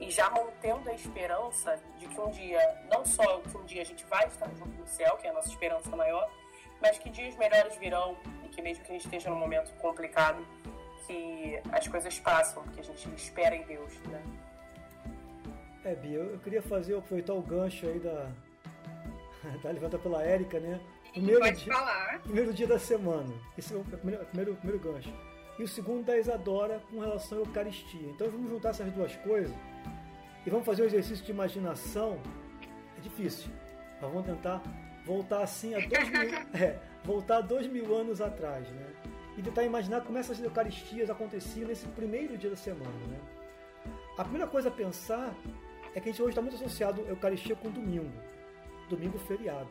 E já mantendo a esperança de que um dia, não só que um dia a gente vai estar junto no céu, que é a nossa esperança maior, mas que dias melhores virão e que mesmo que a gente esteja num momento complicado, que as coisas passam, que a gente espera em Deus, né? É, Bia, eu, queria fazer, aproveitar o gancho aí da, da levanta pela Érica, né? Primeiro Pode dia, falar. Primeiro dia da semana. Esse é o primeiro, primeiro, primeiro gancho. e o segundo da Isadora com relação à Eucaristia. Então vamos juntar essas duas coisas e vamos fazer um exercício de imaginação. É difícil, mas vamos tentar voltar assim a dois mil, é, voltar dois mil anos atrás, né? E tentar imaginar como essas Eucaristias aconteciam nesse primeiro dia da semana, né? A primeira coisa a pensar é que a gente hoje está muito associado a Eucaristia com domingo, domingo feriado.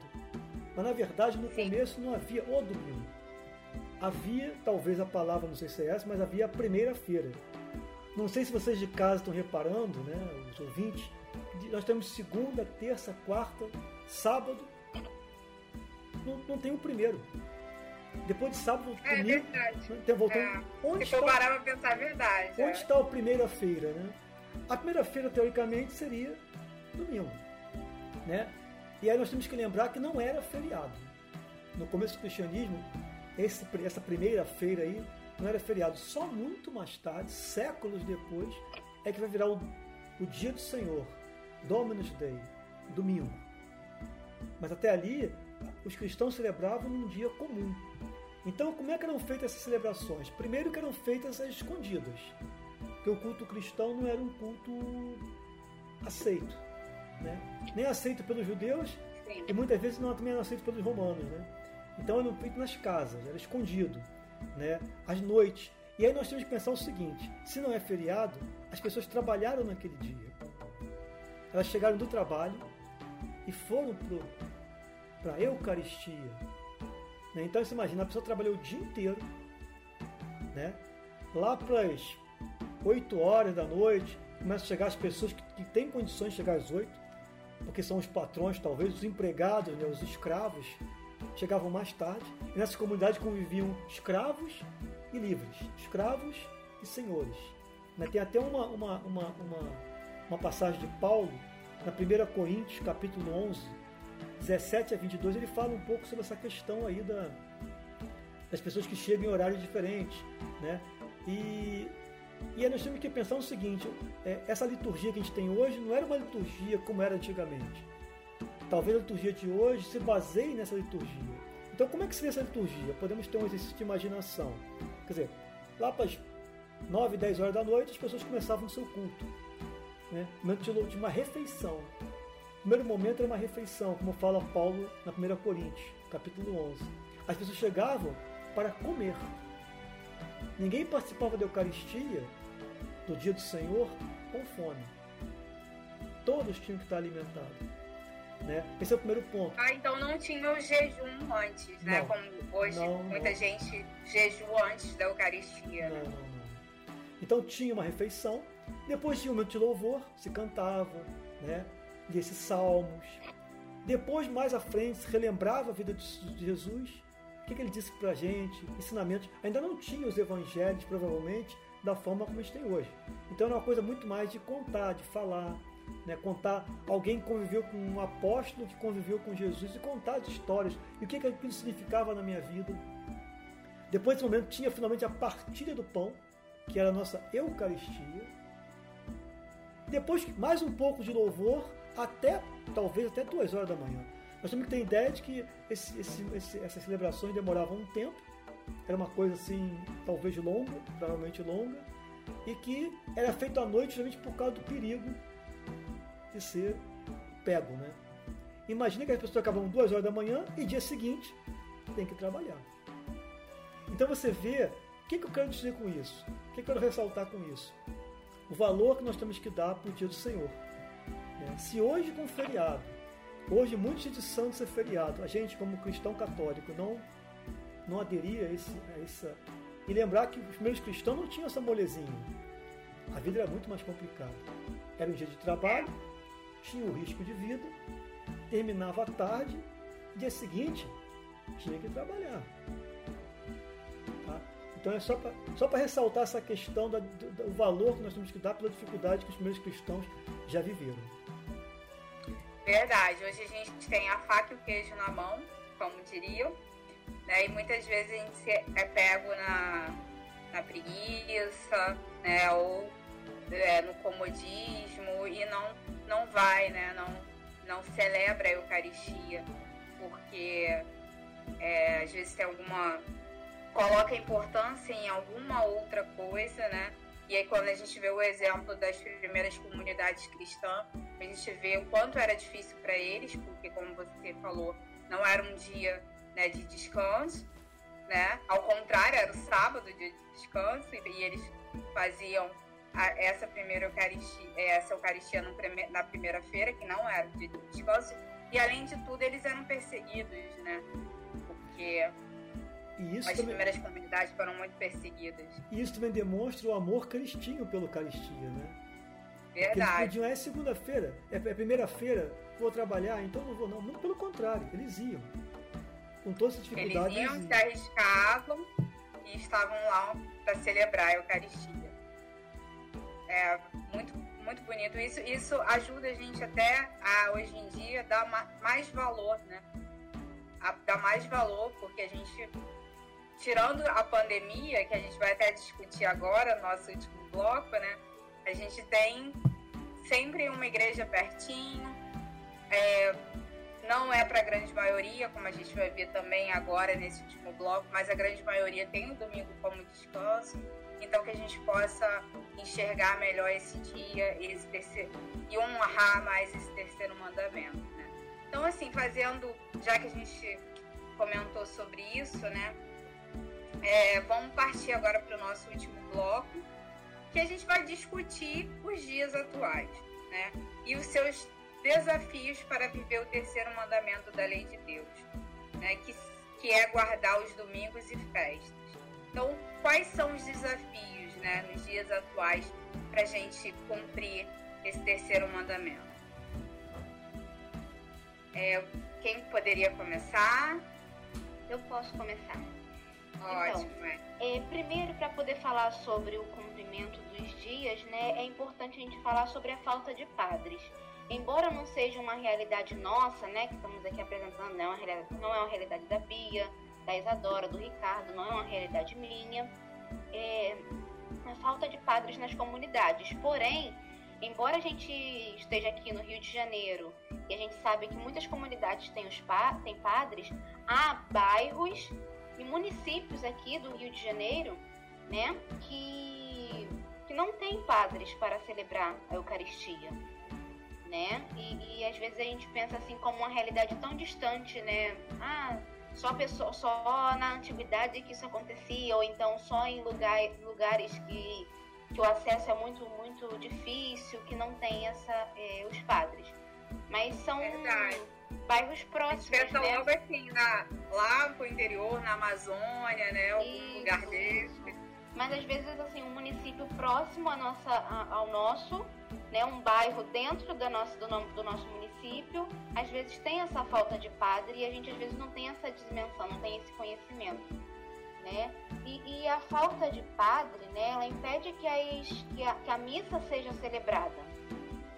Mas na verdade no começo não havia o domingo. Havia, talvez a palavra não sei se é essa, mas havia a primeira-feira. Não sei se vocês de casa estão reparando, né, os ouvintes, nós temos segunda, terça, quarta, sábado. Não, não tem o primeiro. Depois de sábado, é, domingo, verdade. Né, voltando. É. Onde Se está, parar para pensar, é verdade. Onde é. está a primeira-feira, né? A primeira-feira, teoricamente, seria domingo. Né? E aí nós temos que lembrar que não era feriado. No começo do cristianismo, esse, essa primeira-feira aí não era feriado. Só muito mais tarde, séculos depois, é que vai virar o, o dia do Senhor, Dominus Day, domingo. Mas até ali, os cristãos celebravam num dia comum. Então, como é que eram feitas essas celebrações? Primeiro que eram feitas escondidas, porque o culto cristão não era um culto aceito, né? nem aceito pelos judeus Sim. e muitas vezes não também era aceito pelos romanos, né? Então era feito nas casas, era escondido, né? Às noites. E aí nós temos que pensar o seguinte: se não é feriado, as pessoas trabalharam naquele dia. Elas chegaram do trabalho e foram para a Eucaristia. Né? Então você imagina, a pessoa trabalhou o dia inteiro, né? lá para as 8 horas da noite, começam a chegar as pessoas que, que têm condições de chegar às 8, porque são os patrões, talvez, os empregados, né? os escravos, chegavam mais tarde. E nessa comunidade conviviam escravos e livres, escravos e senhores. Né? Tem até uma, uma, uma, uma, uma passagem de Paulo, na 1 Coríntios, capítulo 11, 17 a 22, ele fala um pouco sobre essa questão aí da, das pessoas que chegam em horários diferentes. Né? E, e aí nós temos que pensar o seguinte: é, essa liturgia que a gente tem hoje não era uma liturgia como era antigamente. Talvez a liturgia de hoje se baseie nessa liturgia. Então, como é que seria essa liturgia? Podemos ter um exercício de imaginação. Quer dizer, lá para as 9, 10 horas da noite, as pessoas começavam o seu culto. Né? De uma refeição. O primeiro momento era uma refeição, como fala Paulo na 1 Coríntios, capítulo 11. As pessoas chegavam para comer. Ninguém participava da Eucaristia, do dia do Senhor, com fome. Todos tinham que estar alimentados. Né? Esse é o primeiro ponto. Ah, então não tinha o jejum antes, né? Não, Como hoje não, muita não. gente jejua antes da Eucaristia. Não, não, não. Então tinha uma refeição, depois tinha um momento de louvor, se cantava, né? Desses salmos. Depois, mais à frente, se relembrava a vida de Jesus. O que, que ele disse pra gente? Ensinamentos. Ainda não tinha os evangelhos, provavelmente, da forma como a gente tem hoje. Então era uma coisa muito mais de contar, de falar, né, contar alguém que conviveu com um apóstolo que conviveu com Jesus e contar as histórias e o que, que aquilo significava na minha vida. Depois desse momento tinha finalmente a partilha do pão, que era a nossa Eucaristia. Depois mais um pouco de louvor até talvez até duas horas da manhã. Nós temos que ter ideia de que esse, esse, esse, essas celebrações demoravam um tempo, era uma coisa assim, talvez longa, provavelmente longa, e que era feito à noite justamente por causa do perigo de ser pego, né? Imagina que as pessoas acabam duas horas da manhã e dia seguinte tem que trabalhar. Então você vê o que, que eu quero dizer com isso? O que eu quero ressaltar com isso? O valor que nós temos que dar para o dia do Senhor. Né? Se hoje com feriado, hoje muitos de santos é feriado, a gente como cristão católico não não aderir a, esse, a essa e lembrar que os primeiros cristãos não tinham essa molezinha. A vida era muito mais complicada. Era um dia de trabalho, tinha o risco de vida, terminava à tarde, dia seguinte tinha que trabalhar. Tá? Então é só para só ressaltar essa questão da, do, do, valor que nós temos que dar pela dificuldade que os primeiros cristãos já viveram. Verdade, hoje a gente tem a faca e o queijo na mão, como diriam, né? e muitas vezes a gente é pego na, na preguiça, né? ou é, no comodismo e não não vai, né? Não, não celebra a Eucaristia, porque é, às vezes tem alguma coloca importância em alguma outra coisa, né? E aí quando a gente vê o exemplo das primeiras comunidades cristãs, a gente vê o quanto era difícil para eles, porque como você falou, não era um dia né, de descanso, né? Ao contrário, era o sábado, dia de descanso, e eles faziam a, essa primeira Eucaristia, essa Eucaristia na primeira-feira, que não era dia de descanso, e além de tudo, eles eram perseguidos, né? Porque as também... primeiras comunidades foram muito perseguidas. E isso também demonstra o amor cristinho pelo Eucaristia, né? Verdade. Porque eles podiam, é segunda-feira, é, é primeira-feira, vou trabalhar, então não vou não. Muito pelo contrário, eles iam. Com todas as dificuldades. Eles iam, se arriscavam e estavam lá para celebrar a Eucaristia. É muito, muito bonito. Isso, isso ajuda a gente até a, hoje em dia, dar mais valor, né? A, dar mais valor, porque a gente, tirando a pandemia, que a gente vai até discutir agora, no nosso último bloco, né? A gente tem sempre uma igreja pertinho, é, não é para a grande maioria, como a gente vai ver também agora nesse último bloco, mas a grande maioria tem o domingo como descanso. Então que a gente possa enxergar melhor esse dia esse terceiro, e honrar mais esse terceiro mandamento. Né? Então, assim, fazendo, já que a gente comentou sobre isso, né? É, vamos partir agora para o nosso último bloco, que a gente vai discutir os dias atuais, né? E os seus desafios para viver o terceiro mandamento da lei de Deus, né? que, que é guardar os domingos e festas. Então, quais são os desafios né, nos dias atuais para a gente cumprir esse terceiro mandamento? É, quem poderia começar? Eu posso começar. Ótimo. Então, é. é primeiro, para poder falar sobre o cumprimento dos dias, né, é importante a gente falar sobre a falta de padres embora não seja uma realidade nossa, né, que estamos aqui apresentando, não é uma realidade, não é uma realidade da Bia, da Isadora, do Ricardo, não é uma realidade minha, é a falta de padres nas comunidades. Porém, embora a gente esteja aqui no Rio de Janeiro e a gente sabe que muitas comunidades têm, os pa têm padres, há bairros e municípios aqui do Rio de Janeiro, né, que, que não têm padres para celebrar a Eucaristia né? E, e, às vezes a gente pensa assim como uma realidade tão distante, né? Ah, só pessoa, só na antiguidade que isso acontecia, ou então só em lugar, lugares que, que o acesso é muito muito difícil, que não tem essa é, os padres. Mas são Verdade. Bairros próximos. Pensa né? logo assim, na, lá pro interior, na Amazônia, né? Algum isso, lugar desse. Mas às vezes assim, um município próximo a nossa, a, ao nosso né, um bairro dentro da nossa, do, nome, do nosso município, às vezes tem essa falta de padre e a gente às vezes não tem essa dimensão, não tem esse conhecimento. Né? E, e a falta de padre, né, ela impede que, as, que, a, que a missa seja celebrada.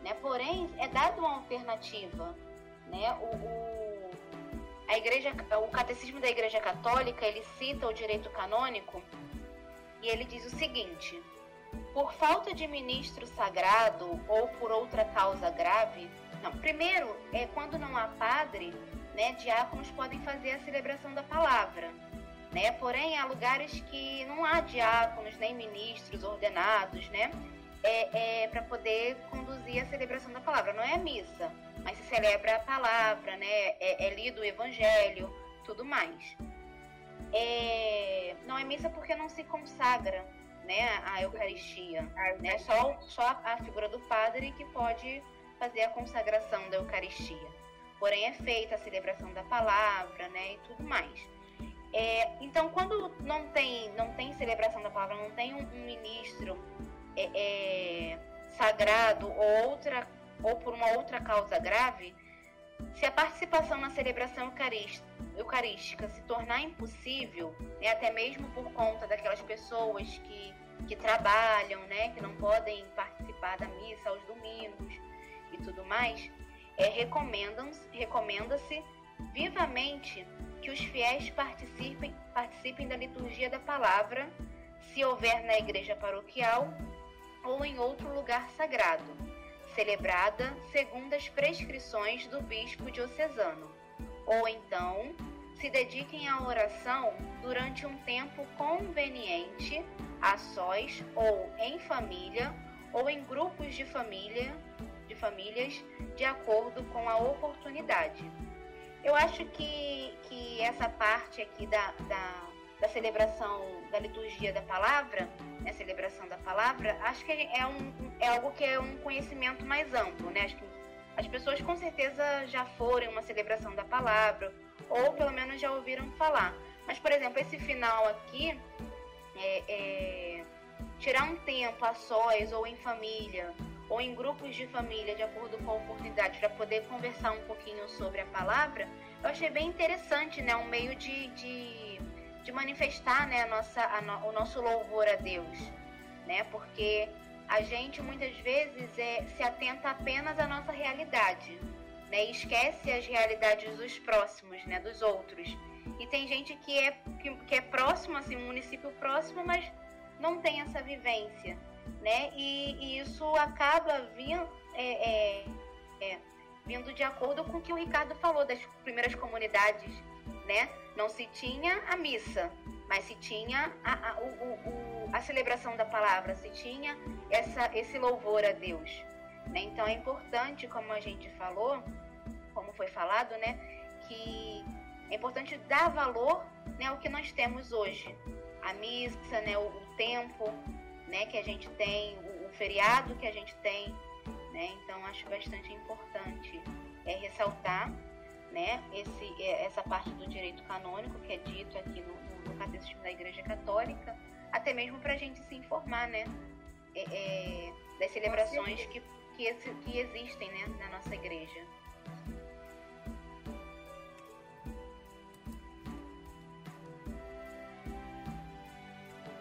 Né? Porém, é dada uma alternativa. Né? O, o, a igreja, o catecismo da Igreja Católica ele cita o direito canônico e ele diz o seguinte: por falta de ministro sagrado ou por outra causa grave. Não, primeiro é quando não há padre, né, diáconos podem fazer a celebração da palavra. Né? Porém, há lugares que não há diáconos nem ministros ordenados, né? É, é para poder conduzir a celebração da palavra. Não é a missa, mas se celebra a palavra, né? É, é lido o evangelho, tudo mais. É, não é missa porque não se consagra, né, a Eucaristia. Né? Só, só a figura do padre que pode fazer a consagração da Eucaristia. Porém, é feita a celebração da palavra né, e tudo mais. É, então, quando não tem, não tem celebração da palavra, não tem um, um ministro é, é, sagrado ou, outra, ou por uma outra causa grave, se a participação na celebração eucarística se tornar impossível, né, até mesmo por conta daquelas pessoas que, que trabalham, né, que não podem participar da missa aos domingos e tudo mais, é, recomenda-se vivamente que os fiéis participem, participem da liturgia da palavra, se houver na igreja paroquial ou em outro lugar sagrado celebrada segundo as prescrições do bispo diocesano, ou então se dediquem à oração durante um tempo conveniente, a sós ou em família ou em grupos de família, de famílias, de acordo com a oportunidade. Eu acho que, que essa parte aqui da, da, da celebração da liturgia da palavra, né, celebração da palavra, acho que é, um, é algo que é um conhecimento mais amplo, né? Acho que as pessoas com certeza já foram uma celebração da palavra, ou pelo menos já ouviram falar. Mas, por exemplo, esse final aqui, é, é, tirar um tempo a sós ou em família, ou em grupos de família, de acordo com a oportunidade, para poder conversar um pouquinho sobre a palavra, eu achei bem interessante, né? Um meio de, de, de manifestar né, a nossa, a no, o nosso louvor a Deus, né? Porque a gente muitas vezes é, se atenta apenas à nossa realidade, né? E esquece as realidades dos próximos, né? Dos outros. E tem gente que é, que, que é próximo, assim, um município próximo, mas não tem essa vivência, né? E, e isso acaba vindo, é, é, é, vindo de acordo com o que o Ricardo falou das primeiras comunidades, né? Não se tinha a missa, mas se tinha a, a, o, o, a celebração da palavra, se tinha essa, esse louvor a Deus. Né? Então é importante, como a gente falou, como foi falado, né, que é importante dar valor né, ao que nós temos hoje. A missa, né, o, o tempo né, que a gente tem, o, o, feriado que a gente tem. Né? Então acho bastante importante é ressaltar né, esse, é, essa parte do direito canônico que é dito aqui no, no Catecismo da Igreja Católica, até mesmo para a gente se informar né, é, é, das celebrações que, que, que existem né, na nossa igreja.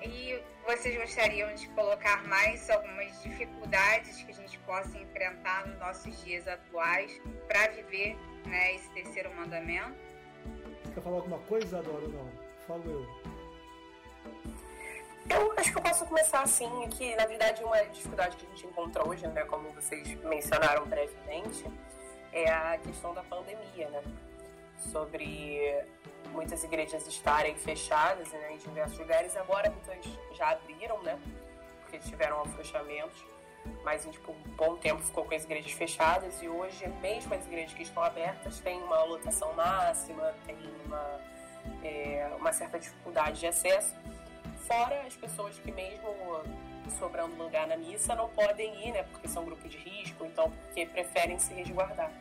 E vocês gostariam de colocar mais algumas dificuldades que a gente possa enfrentar nos nossos dias atuais para viver né, esse terceiro mandamento? Você quer falar alguma coisa, Adoro, ou não? Falo eu. Eu acho que eu posso começar assim, que na verdade uma dificuldade que a gente encontra hoje, né, como vocês mencionaram brevemente, é a questão da pandemia, né? Sobre muitas igrejas estarem fechadas né, em diversos lugares. Agora muitas já abriram, né? Porque tiveram afrouxamentos. Mas tipo, um bom tempo ficou com as igrejas fechadas e hoje mesmo as igrejas que estão abertas têm uma lotação máxima, tem uma, é, uma certa dificuldade de acesso. Fora as pessoas que mesmo sobrando lugar na missa não podem ir, né? Porque são grupos de risco, então porque preferem se resguardar.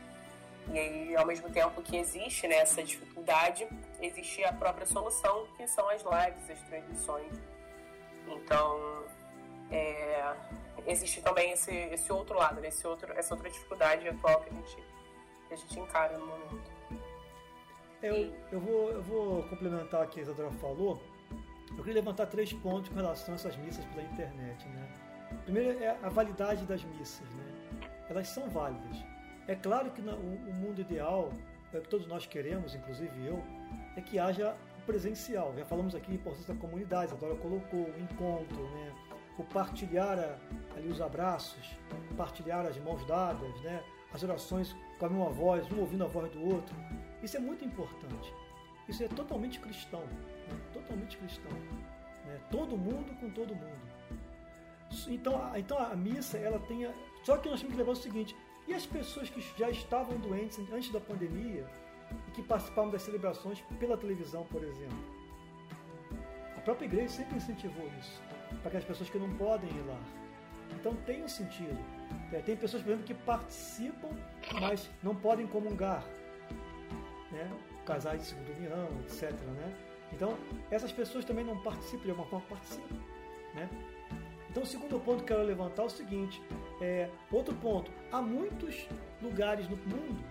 E aí, ao mesmo tempo que existe né, essa dificuldade, existe a própria solução, que são as lives, as transmissões. Então, é, existe também esse, esse outro lado, né, esse outro, essa outra dificuldade atual que a gente, que a gente encara no momento. Eu, eu, vou, eu vou complementar o que a Isadora falou. Eu queria levantar três pontos com relação a essas missas pela internet. Né? Primeiro é a validade das missas. Né? Elas são válidas é claro que o, mundo ideal, é o que todos nós queremos, inclusive eu, é que haja presencial. Já falamos aqui a importância da comunidade, a Dora colocou o encontro, né? O partilhar ali os abraços, partilhar as mãos dadas, né? as orações com a mesma voz, um ouvindo a voz do outro. Isso é muito importante. Isso é totalmente cristão, né? totalmente cristão. Né? Todo mundo com todo mundo. Então, a, então a missa, ela tem. A... Só que nós temos que levar o seguinte: e as pessoas que já estavam doentes antes da pandemia e que participavam das celebrações pela televisão, por exemplo? A própria igreja sempre incentivou isso, para aquelas pessoas que não podem ir lá. Então tem um sentido. É, tem pessoas, por exemplo, que participam, mas não podem comungar. Né? Casais de segunda união, etc. Né? Então, essas pessoas também não participam, de alguma forma participam. Né? Então, o segundo ponto que eu quero levantar é o seguinte: é, outro ponto, há muitos lugares no mundo,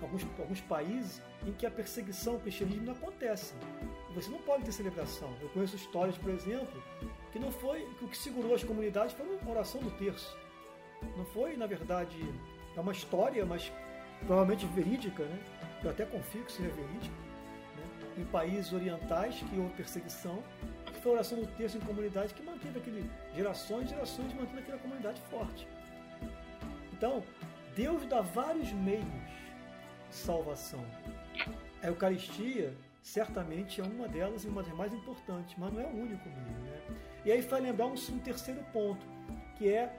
alguns, alguns países, em que a perseguição ao cristianismo não acontece. Você não pode ter celebração. Eu conheço histórias, por exemplo, que não foi que o que segurou as comunidades foi a oração do terço. Não foi, na verdade, é uma história, mas provavelmente verídica, né? Eu até confio que seja verídica. Né? Em países orientais que houve perseguição, foi a oração do terço em comunidade que manteve aquele gerações e gerações mantendo aquela comunidade forte. Então, Deus dá vários meios de salvação. A Eucaristia certamente é uma delas e uma das mais importantes, mas não é o único meio. E aí vai lembrar um, um terceiro ponto, que é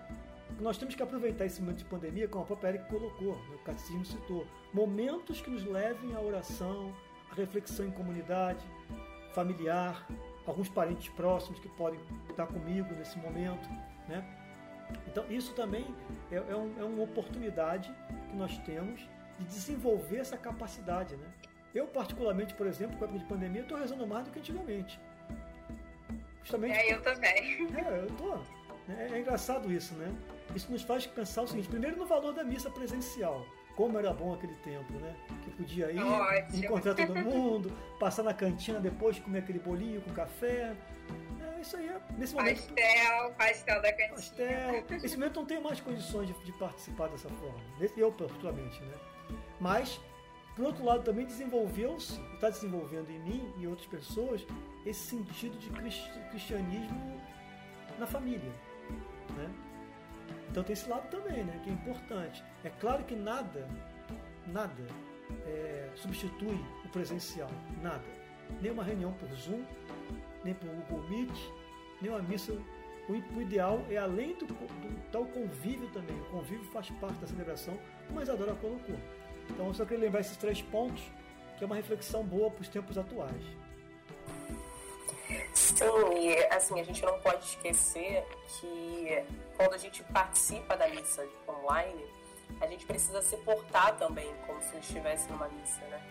nós temos que aproveitar esse momento de pandemia, como a própria Eric colocou, né? o catecismo citou, momentos que nos levem à oração, à reflexão em comunidade, familiar, alguns parentes próximos que podem estar comigo nesse momento, né? Então isso também é, é, um, é uma oportunidade que nós temos de desenvolver essa capacidade, né? Eu particularmente, por exemplo, com a pandemia, estou rezando mais do que antigamente. Justamente. É, eu também. É, eu tô. É, é engraçado isso, né? Isso nos faz pensar o seguinte: primeiro no valor da missa presencial como era bom aquele tempo, né? Que podia ir, Ótimo. encontrar todo mundo, passar na cantina depois, comer aquele bolinho com café. É, isso aí é, nesse momento. Pastel, pastel da cantina. Pastel. Nesse momento não tenho mais condições de, de participar dessa forma. Eu, particularmente, né? Mas, por outro lado, também desenvolveu-se, está desenvolvendo em mim e outras pessoas, esse sentido de cristianismo na família, né? Então tem esse lado também, né? Que é importante. É claro que nada, nada é, substitui o presencial. Nada. Nem uma reunião por Zoom, nem por Google Meet, nem uma missa. O, ideal é além do, do, tal convívio também. O convívio faz parte da celebração, como a Isadora colocou. Então eu só queria lembrar esses três pontos, que é uma reflexão boa para os tempos atuais. Sim, e assim, a gente não pode esquecer que quando a gente participa da missa online, a gente precisa se portar também como se estivesse numa missa, né?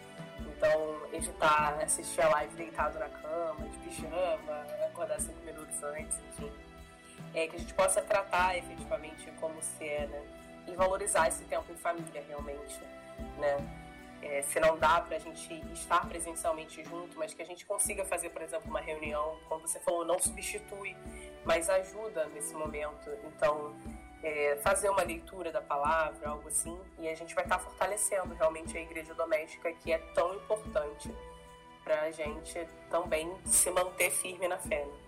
Então, evitar assistir a live deitado na cama, de pijama, acordar cinco minutos antes, enfim. É, que a gente possa tratar efetivamente como se é, né? E valorizar esse tempo em família, realmente, né? É, se não dá para a gente estar presencialmente junto, mas que a gente consiga fazer, por exemplo, uma reunião, como você falou, não substitui, mas ajuda nesse momento. Então, é, fazer uma leitura da palavra, algo assim, e a gente vai estar fortalecendo realmente a igreja doméstica, que é tão importante para a gente também se manter firme na fé. Né?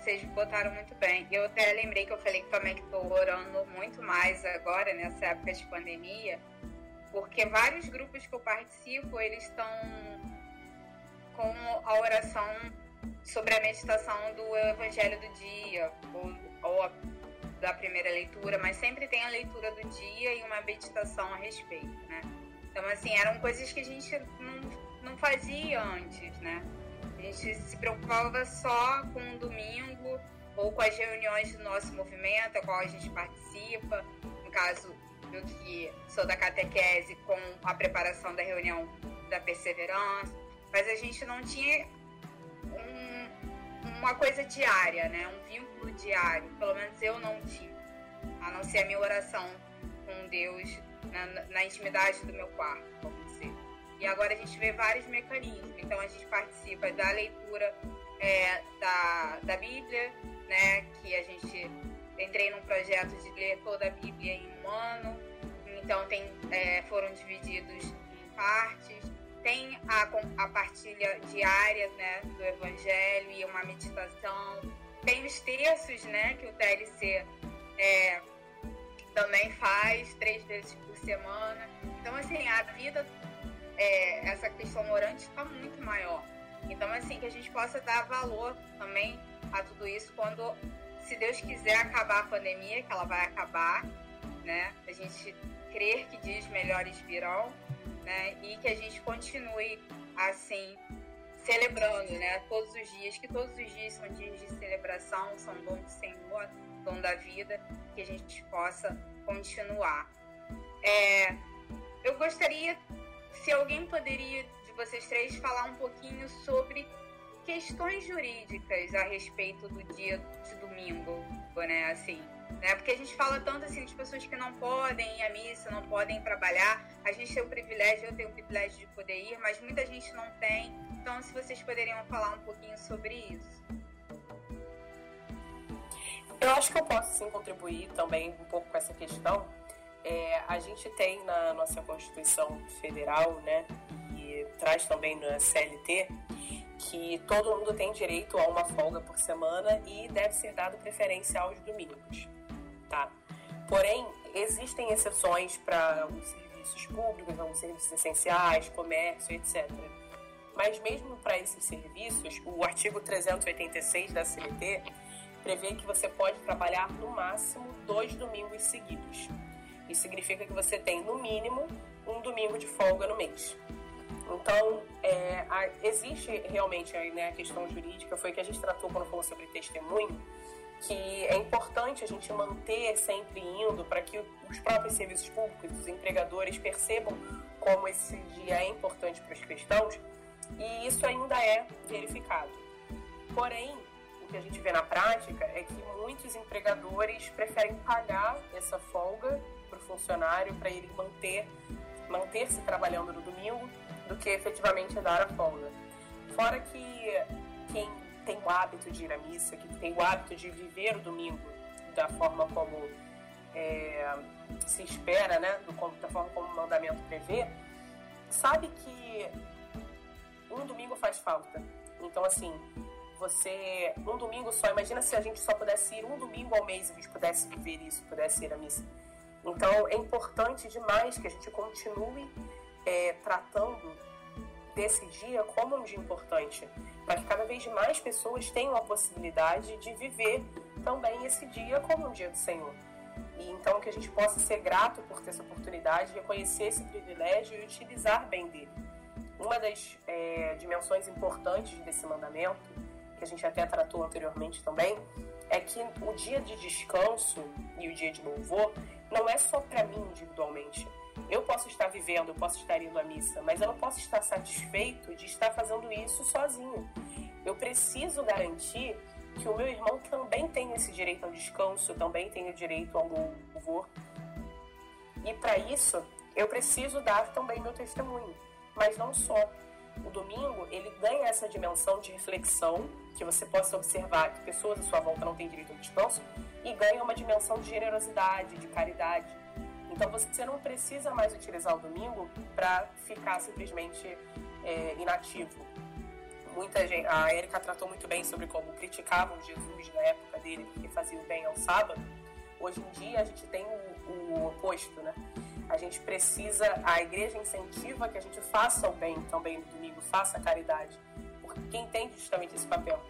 Vocês botaram muito bem. Eu até lembrei que eu falei também que estou orando muito mais agora, nessa época de pandemia, porque vários grupos que eu participo, eles estão com a oração sobre a meditação do Evangelho do dia, ou, ou da primeira leitura, mas sempre tem a leitura do dia e uma meditação a respeito, né? Então, assim, eram coisas que a gente não, não fazia antes, né? A gente se preocupava só com o domingo ou com as reuniões do nosso movimento, a qual a gente participa. No caso, eu que sou da catequese, com a preparação da reunião da perseverança. Mas a gente não tinha uma coisa diária, né? Um vínculo diário. Pelo menos eu não tinha. A não ser a minha oração com Deus na, na intimidade do meu quarto. E agora a gente vê vários mecanismos. Então a gente participa da leitura é, da, da Bíblia, né? Que a gente entrei num projeto de ler toda a Bíblia em um ano. Então tem, é, foram divididos em partes tem a, a partilha diária né, do Evangelho e uma meditação. Tem os terços né, que o TLC é, também faz, três vezes por semana. Então, assim, a vida, é, essa questão orante está muito maior. Então, assim, que a gente possa dar valor também a tudo isso quando, se Deus quiser acabar a pandemia, que ela vai acabar, né? A gente crer que dias melhores virão, né? E que a gente continue assim celebrando, né? Todos os dias, que todos os dias são dias de celebração, são dom do Senhor, dom da vida, que a gente possa continuar. É, eu gostaria, se alguém poderia de vocês três falar um pouquinho sobre questões jurídicas a respeito do dia de domingo, né? Assim, né? Porque a gente fala tanto assim de pessoas que não podem ir à missa, não podem trabalhar. A gente tem o privilégio, eu tenho o privilégio de poder ir, mas muita gente não tem. Então, se vocês poderiam falar um pouquinho sobre isso. Eu acho que eu posso sim contribuir também um pouco com essa questão. É, a gente tem na nossa Constituição Federal, né, e traz também na CLT, que todo mundo tem direito a uma folga por semana e deve ser dado preferência aos domingos tá? Porém, existem exceções para serviços serviços públicos, alguns serviços essenciais, comércio, etc. Mas mesmo para esses serviços, o artigo 386 da CLT prevê que você pode trabalhar no máximo dois domingos seguidos. Isso significa que você tem, no mínimo, um domingo de folga no mês. Então, é, a, existe realmente né, a questão jurídica, foi que a gente tratou quando falou sobre testemunho, que é importante a gente manter sempre indo para que os próprios serviços públicos, os empregadores percebam como esse dia é importante para os cristãos e isso ainda é verificado. Porém, o que a gente vê na prática é que muitos empregadores preferem pagar essa folga funcionário para ele manter manter-se trabalhando no domingo do que efetivamente dar a folga. Fora que quem tem o hábito de ir à missa, que tem o hábito de viver o domingo da forma como é, se espera, né, do, da forma como o mandamento prevê, sabe que um domingo faz falta. Então, assim, você. Um domingo só, imagina se a gente só pudesse ir um domingo ao mês e a gente pudesse viver isso, pudesse ir à missa. Então, é importante demais que a gente continue é, tratando desse dia como um dia importante, para que cada vez mais pessoas tenham a possibilidade de viver também esse dia como um dia do Senhor. E então que a gente possa ser grato por ter essa oportunidade, reconhecer esse privilégio e utilizar bem dele. Uma das é, dimensões importantes desse mandamento, que a gente até tratou anteriormente também, é que o dia de descanso e o dia de louvor não é só para mim individualmente. Eu posso estar vivendo, eu posso estar indo à missa, mas eu não posso estar satisfeito de estar fazendo isso sozinho. Eu preciso garantir que o meu irmão também tem esse direito ao descanso, também tem o direito ao louvor. E para isso, eu preciso dar também meu testemunho. Mas não só. O domingo, ele ganha essa dimensão de reflexão, que você possa observar que pessoas à sua volta não têm direito ao descanso, e ganha uma dimensão de generosidade, de caridade. Então você não precisa mais utilizar o domingo para ficar simplesmente é, inativo. Muita gente, a Erika tratou muito bem sobre como criticavam Jesus na época dele porque fazia o bem ao sábado. Hoje em dia a gente tem o, o oposto, né? A gente precisa, a igreja incentiva que a gente faça o bem também no domingo, faça a caridade, porque quem tem justamente esse papel.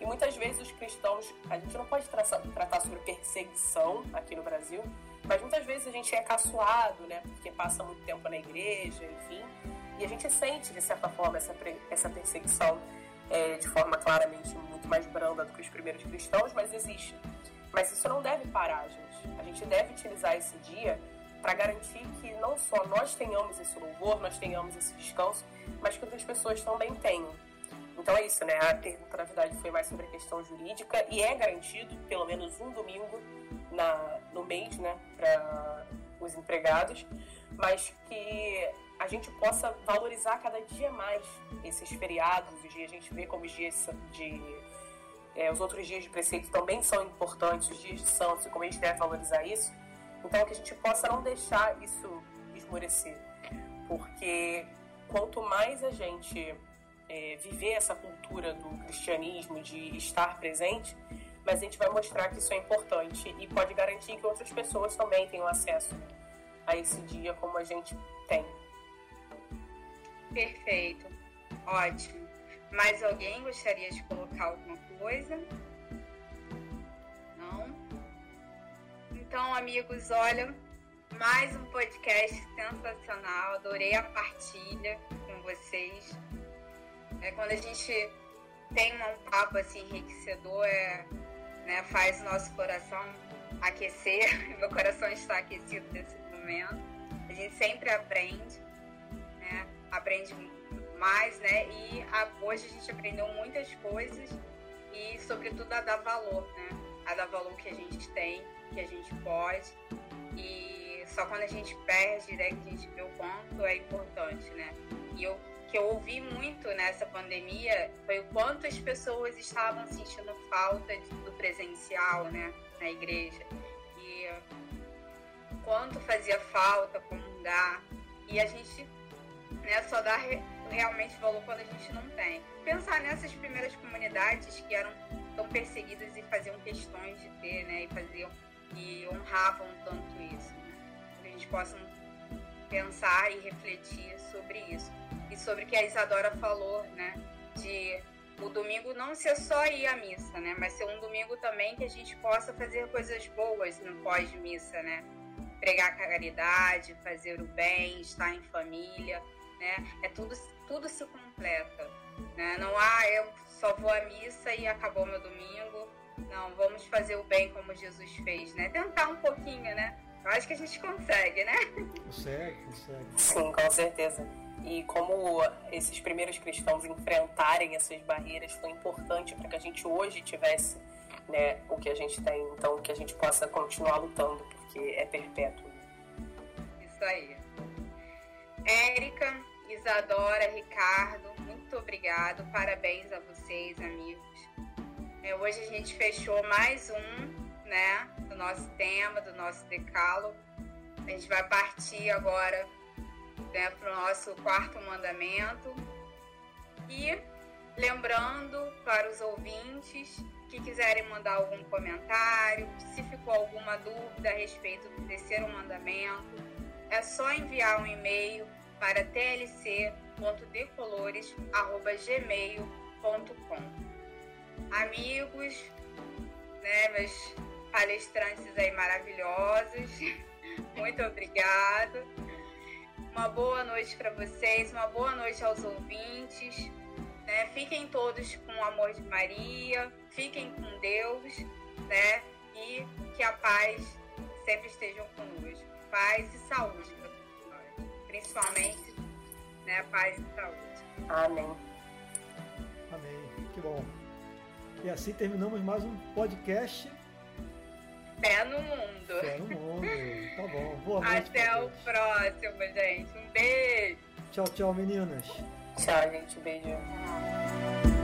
E muitas vezes os cristãos, a gente não pode tratar sobre perseguição aqui no Brasil, mas muitas vezes a gente é caçoado, né? Porque passa muito tempo na igreja, enfim. E a gente sente, de certa forma, essa, essa perseguição é, de forma claramente muito mais branda do que os primeiros cristãos, mas existe. Mas isso não deve parar, gente. A gente deve utilizar esse dia para garantir que não só nós tenhamos esse louvor, nós tenhamos esse descanso, mas que outras pessoas também tenham. Então é isso, né? A pergunta, na verdade, foi mais sobre a questão jurídica e é garantido pelo menos um domingo na, no mês, né, para os empregados, mas que a gente possa valorizar cada dia mais esses feriados, os dias, a gente vê como os dias de. É, os outros dias de preceito também são importantes, os dias de santos, e como a gente deve valorizar isso. Então, que a gente possa não deixar isso esmorecer, porque quanto mais a gente é, viver essa cultura do cristianismo, de estar presente, mas a gente vai mostrar que isso é importante e pode garantir que outras pessoas também tenham acesso a esse dia como a gente tem. Perfeito, ótimo. Mais alguém gostaria de colocar alguma coisa? Então, amigos, olha, mais um podcast sensacional. Adorei a partilha com vocês. É quando a gente tem um papo assim enriquecedor, é né, faz o nosso coração aquecer. Meu coração está aquecido nesse momento. A gente sempre aprende, né, aprende mais, né? E a, hoje a gente aprendeu muitas coisas e, sobretudo, a dar valor, né? A dar valor que a gente tem, que a gente pode. E só quando a gente perde, né, que a gente vê o quanto é importante, né? E eu que eu ouvi muito nessa pandemia foi o quanto as pessoas estavam sentindo falta do presencial, né, na igreja. E quanto fazia falta comungar. E a gente né, só dá re, realmente valor quando a gente não tem. Pensar nessas primeiras comunidades que eram tão perseguidas e faziam questões de ter, né, e faziam e honravam tanto isso. Né? Que a gente possa pensar e refletir sobre isso. E sobre o que a Isadora falou, né? De o domingo não ser só ir à missa, né? Mas ser um domingo também que a gente possa fazer coisas boas no pós-missa, né? Pregar caridade, fazer o bem, estar em família, né? É tudo, tudo se completa, né? Não há, ah, eu só vou à missa e acabou meu domingo. Não, vamos fazer o bem como Jesus fez, né? Tentar um pouquinho, né? Eu acho que a gente consegue, né? Consegue, consegue. Sim, com certeza. E como esses primeiros cristãos enfrentarem essas barreiras foi importante para que a gente hoje tivesse né, o que a gente tem, então que a gente possa continuar lutando, porque é perpétuo. Isso aí. Érica, Isadora, Ricardo, muito obrigado. Parabéns a vocês, amigos. É, hoje a gente fechou mais um, né, do nosso tema, do nosso decálogo. A gente vai partir agora né, para o nosso quarto mandamento. E lembrando para os ouvintes que quiserem mandar algum comentário, se ficou alguma dúvida a respeito do terceiro mandamento, é só enviar um e-mail para tlc.decolores.gmail.com Amigos, né, meus palestrantes aí maravilhosos, muito obrigado. Uma boa noite para vocês, uma boa noite aos ouvintes. Né? Fiquem todos com o amor de Maria, fiquem com Deus, né? E que a paz sempre esteja conosco. Paz e saúde para todos nós. Principalmente, né? Paz e saúde. Amém. Amém. Que bom. E assim terminamos mais um podcast Pé no mundo. Pé no mundo. Tá bom. Boa noite. Até o próximo, gente. Um beijo. Tchau, tchau, meninas. Tchau, gente. Beijo.